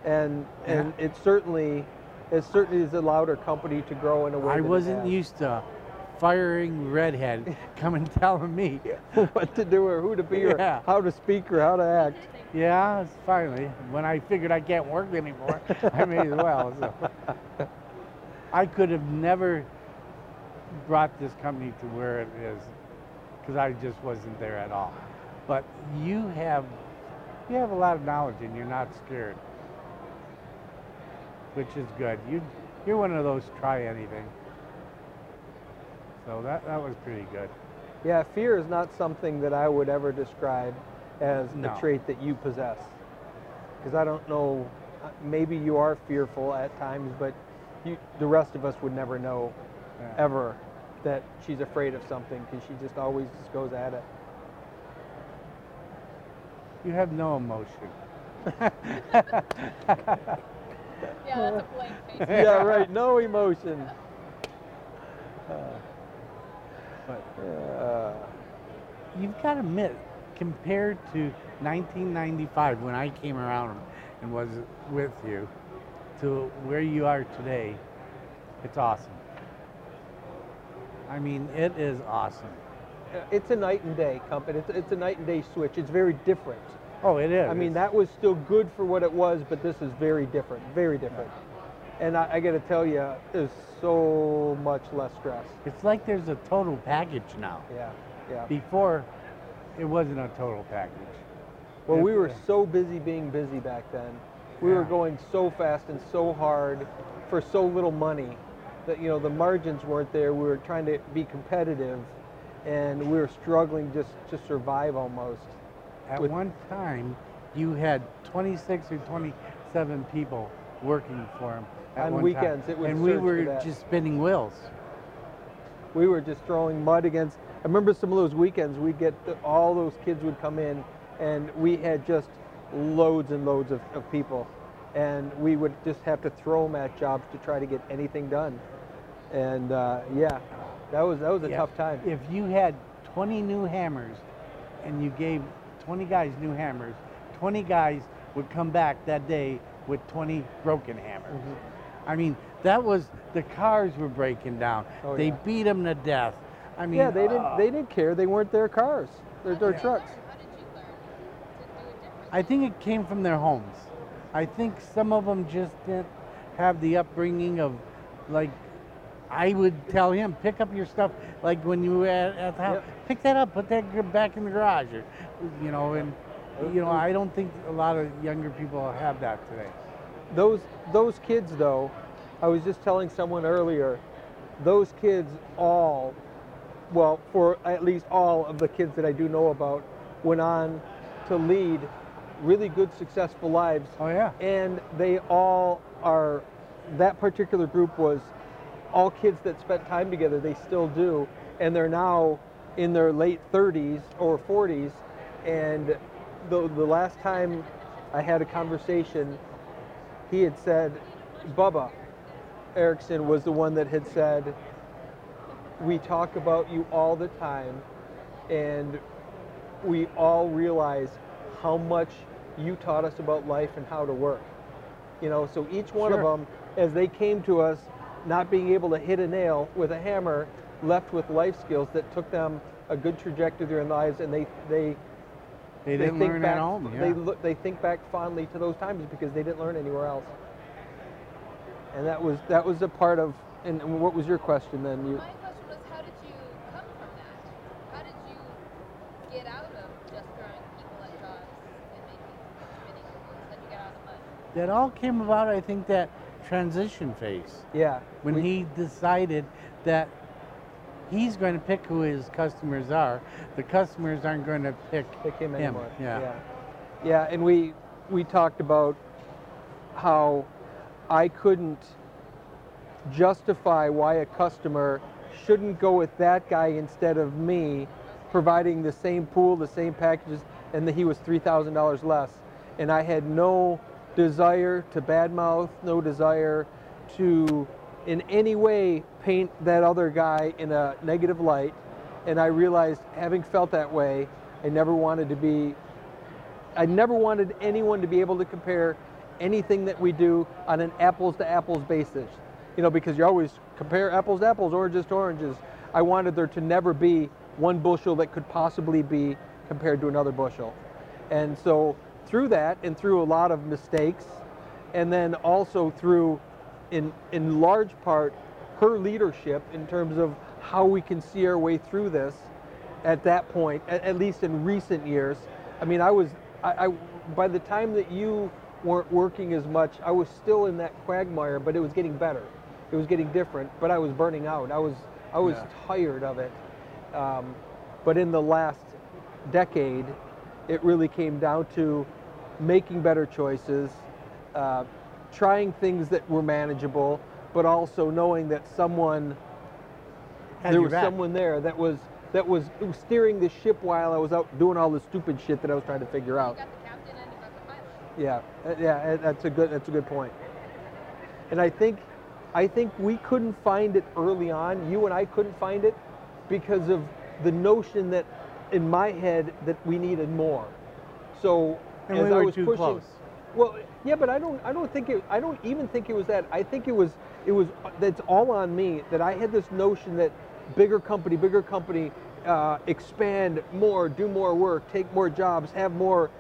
And Yeah. and it certainly it certainly has allowed her company to grow in a way. I wasn't used to firing redhead coming telling me. what to do or who to be or how to speak or how to act. Yeah, finally when I figured I can't work anymore, I may as well. So. I could have never brought this company to where it is because I just wasn't there at all. But you have you have a lot of knowledge and you're not scared, which is good. You you're one of those try anything. So that that was pretty good. Yeah, fear is not something that I would ever describe as No. a trait that you possess. Because I don't know, uh, maybe you are fearful at times, but you, the rest of us would never know Yeah. ever that she's afraid of something because she just always just goes at it. You have no emotion. Yeah, that's a blank face. yeah, right. No emotion. But Uh, you've got to admit, compared to 1995 when I came around and was with you, to where you are today, it's awesome. I mean, it is awesome. it's a night and day company. It's, it's a night and day switch. It's very different. Oh, it is. I mean, that was still good for what it was, but this is very different, very different. And I, I got to tell you, there's so much less stress. It's like there's a total package now. Yeah, yeah. Before, it wasn't a total package. Well, we were so busy being busy back then. We were going so fast and so hard for so little money that you know the margins weren't there. We were trying to be competitive, and we were struggling just to survive almost. At with- one time, you had 26 or 27 people working for him. On weekends, time. it would and we were just spinning wheels. We were just throwing mud against. I remember some of those weekends. We'd get the, all those kids would come in, and we had just loads and loads of, of people, and we would just have to throw them at jobs to try to get anything done. And uh, yeah, that was that was a Yeah. tough time. If you had 20 new hammers and you gave 20 guys new hammers, 20 guys would come back that day with 20 broken hammers. Mm-hmm. I mean, that was the cars were breaking down. Oh, they yeah. beat them to death. I mean, yeah, they didn't uh, they didn't care. They weren't their cars. They're their Yeah. trucks. How did you learn to do it differently? I think it came from their homes. I think some of them just didn't have the upbringing of, like, I would tell him, pick up your stuff, like when you were at, at the house, Yep. pick that up, put that back in the garage, or, you know, and, you know, I don't think a lot of younger people have that today. Those those kids though, I was just telling someone earlier, those kids all well, for at least all of the kids that I do know about, went on to lead really good, successful lives. Oh yeah. And they all are, that particular group was all kids that spent time together. They still do. And they're now in their late 30s or 40s. And the, the last time I had a conversation, he had said, Bubba Erickson was the one that had said, We talk about you all the time, and we all realize how much you taught us about life and how to work. You know, so each one Sure. of them, as they came to us, not being able to hit a nail with a hammer, left with life skills that took them a good trajectory in their lives, and they they They didn't think learn back, at home. Yeah. They look, they think back fondly to those times because they didn't learn anywhere else. And that was that was a part of. And what was your question then? You, My question was, how did you come from that? How did you get out of just throwing people at jobs and making spinning wheels? How did you get out of the mud? that all came about, I think, that transition phase yeah. when we- he decided that he's going to pick who his customers are. The customers aren't going to pick pick him him. anymore. Yeah. yeah. Yeah, and we we talked about how I couldn't justify why a customer shouldn't go with that guy instead of me, providing the same pool, the same packages, and that he was three thousand dollars less. And I had no desire to badmouth, no desire to in any way paint that other guy in a negative light. And I realized, having felt that way, I never wanted to be I never wanted anyone to be able to compare anything that we do on an apples to apples basis. You know, because you always compare apples to apples, oranges to oranges. I wanted there to never be one bushel that could possibly be compared to another bushel. And so through that and through a lot of mistakes, and then also through in in large part her leadership in terms of how we can see our way through this at that point, at, at least in recent years. I mean, I was, I, I, by the time that you weren't working as much, I was still in that quagmire, but it was getting better. It was getting different, but I was burning out. I was, I was Yeah. tired of it. Um, but in the last decade, it really came down to making better choices, uh, trying things that were manageable, but also knowing that someone Had there was back. someone there that was that was steering the ship while I was out doing all the stupid shit that I was trying to figure You out. got the captain and you got the pilot. Yeah, uh, yeah, uh, that's a good that's a good point. And I think I think we couldn't find it early on. You and I couldn't find it because of the notion that in my head that we needed more. So And as we I were was too pushing, close. well, yeah, but I don't. I don't think it. I don't even think it was that. I think it was. It was. That's all on me. That I had this notion that bigger company, bigger company, uh, expand more, do more work, take more jobs, have more,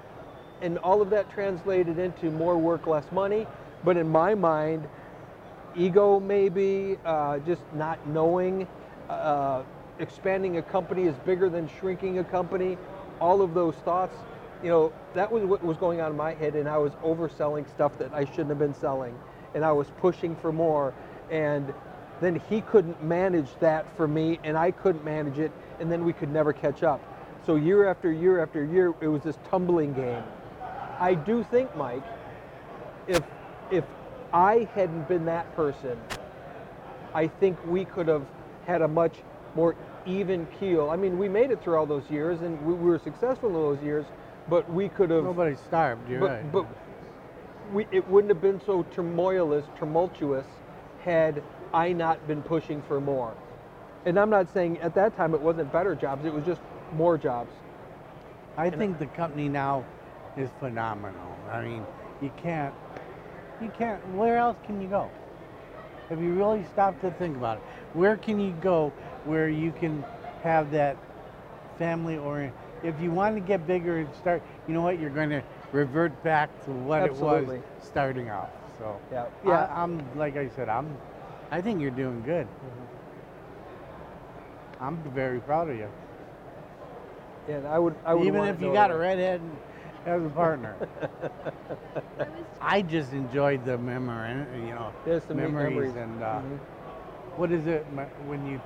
and all of that translated into more work, less money. But in my mind, ego maybe, uh, just not knowing, uh, expanding a company is bigger than shrinking a company. All of those thoughts, you know, that was what was going on in my head, and I was overselling stuff that I shouldn't have been selling, and I was pushing for more, and then he couldn't manage that for me, and I couldn't manage it, and then we could never catch up. So year after year after year, it was this tumbling game. I do think, Mike, if if I hadn't been that person, I think we could have had a much more even keel. I mean, we made it through all those years, and we, we were successful in those years, but we could have. Nobody starved. You're but, right. but we, it wouldn't have been so turmoilous, tumultuous, had I not been pushing for more. And I'm not saying at that time it wasn't better jobs; it was just more jobs. I think the company now is phenomenal. I mean, you can't, you can't. Where else can you go? Have you really stopped to think about it? Where can you go where you can have that family or If you want to get bigger and start, you know what? You're going to revert back to what Absolutely. it was starting off. So Yeah, I, yeah. I'm like I said, I'm. I think you're doing good. Mm-hmm. I'm very proud of you. And I would, I would Even if you got a redhead as a partner. I just enjoyed the memory, you know, There's some neat memories memories. and uh, Mhm. what is it when you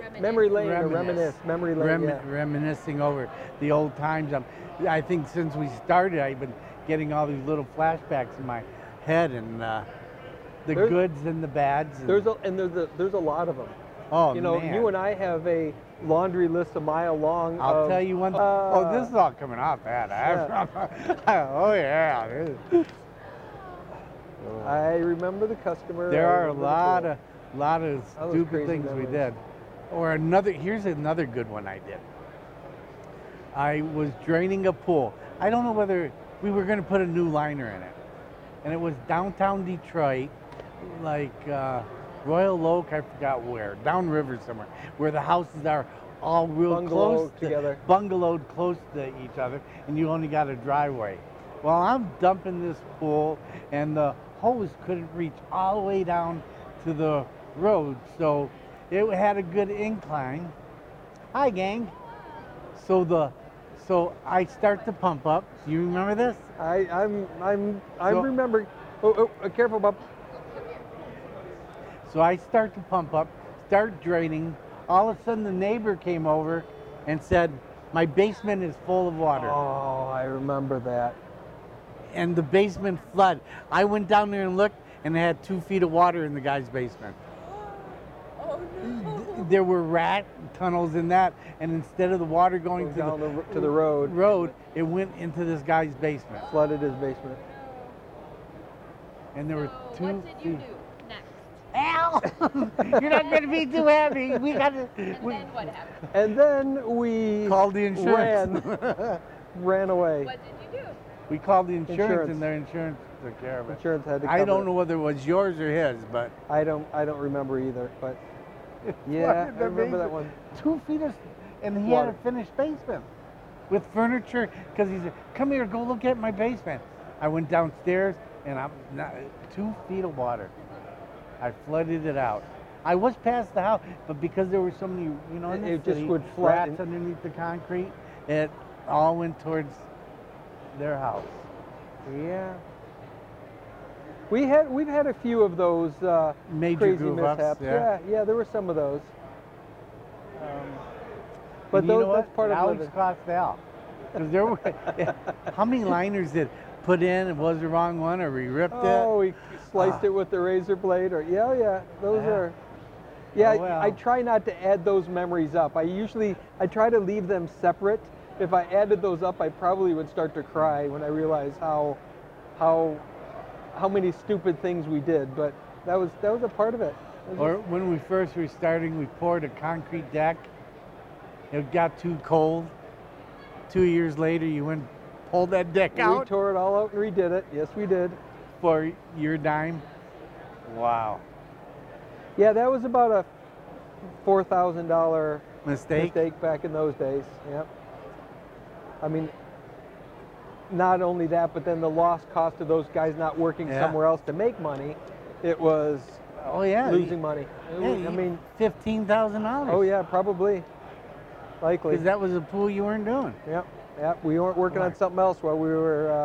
Reminisce. memory lane or Reminisce. reminisce. Memory lane. Remi- yeah. reminiscing over the old times. Um, I think since we started, I've been getting all these little flashbacks in my head and uh, the There's- goods and the bads. And, There's a and there's a there's a lot of them. oh you know, man. you and I have a laundry list a mile long. I'll of, tell you one. uh, oh, this is all coming off that. oh yeah. I remember the customer. There are a lot of lot of stupid things we did. Or another. Here's another good one I did. I was draining a pool. I don't know whether we were going to put a new liner in it, and it was downtown Detroit, like uh, Royal Oak. I forgot where, downriver somewhere, where the houses are all real Bungalow close together. bungalowed close to each other, and you only got a driveway. Well, I'm dumping this pool, and the hose couldn't reach all the way down to the road, so it had a good incline. Hi, gang. So the, so I start to pump up. Do you remember this? I, I'm I'm I'm So- remembering. Oh, oh, uh, careful, Bob. So I start to pump up, start draining. All of a sudden, the neighbor came over and said, "My basement is full of water." Oh, I remember that. and the basement flood. I went down there and looked, and it had two feet of water in the guy's basement. Oh no. There were rat tunnels in that, and instead of the water going Going to down the, the to the road. road, it went into this guy's basement. Flooded his basement. And there were two. what did you feet- do next? Al, you're not going to be too happy. We got to. And We then what happened? And then we called the insurance. ran ran away. What did you do? we called the insurance, Insurance. and their insurance took care of it. Insurance had to. I don't it. know whether it was yours or his, but I don't. I don't remember either. But yeah, I remember that one. two feet of, and he Water. had a finished basement with furniture because he said, "Come here, go look at my basement." I went downstairs and I'm not, two feet of water. I flooded it out. I was past the house, but because there were so many, you know, It- it just would flood and- underneath the concrete, it all went towards their house. Yeah. We had we've had a few of those uh, Major crazy goof ups, mishaps. yeah. yeah, yeah, there were some of those. Um, but And you those, know that's part it of always living. cost Al. 'Cause there were, how many liners did put in? It was the wrong one, or we ripped it. Oh, we sliced Ah. it with the razor blade, or yeah, yeah, those Yeah. are. Yeah, Oh, I- well. I try not to add those memories up. I usually I try to leave them separate. If I added those up, I probably would start to cry when I realize how how how many stupid things we did. But that was that was a part of it. It was Or when we first were starting, we poured a concrete deck. It got too cold. Two years later, you went pulled that deck We out tore it all out and redid it. Yes, we did. for your dime. Wow. Yeah, that was about a four thousand dollar Mistake. mistake back in those days. Yep. I mean, not only that, but then the lost cost of those guys not working Yeah. somewhere else to make money, it was Oh yeah. losing money. Yeah, was- I mean, fifteen thousand dollars. oh yeah, probably, likely. Because that was a pool you weren't doing. Yep, yep. We weren't working Boy. on something else while we were. Uh,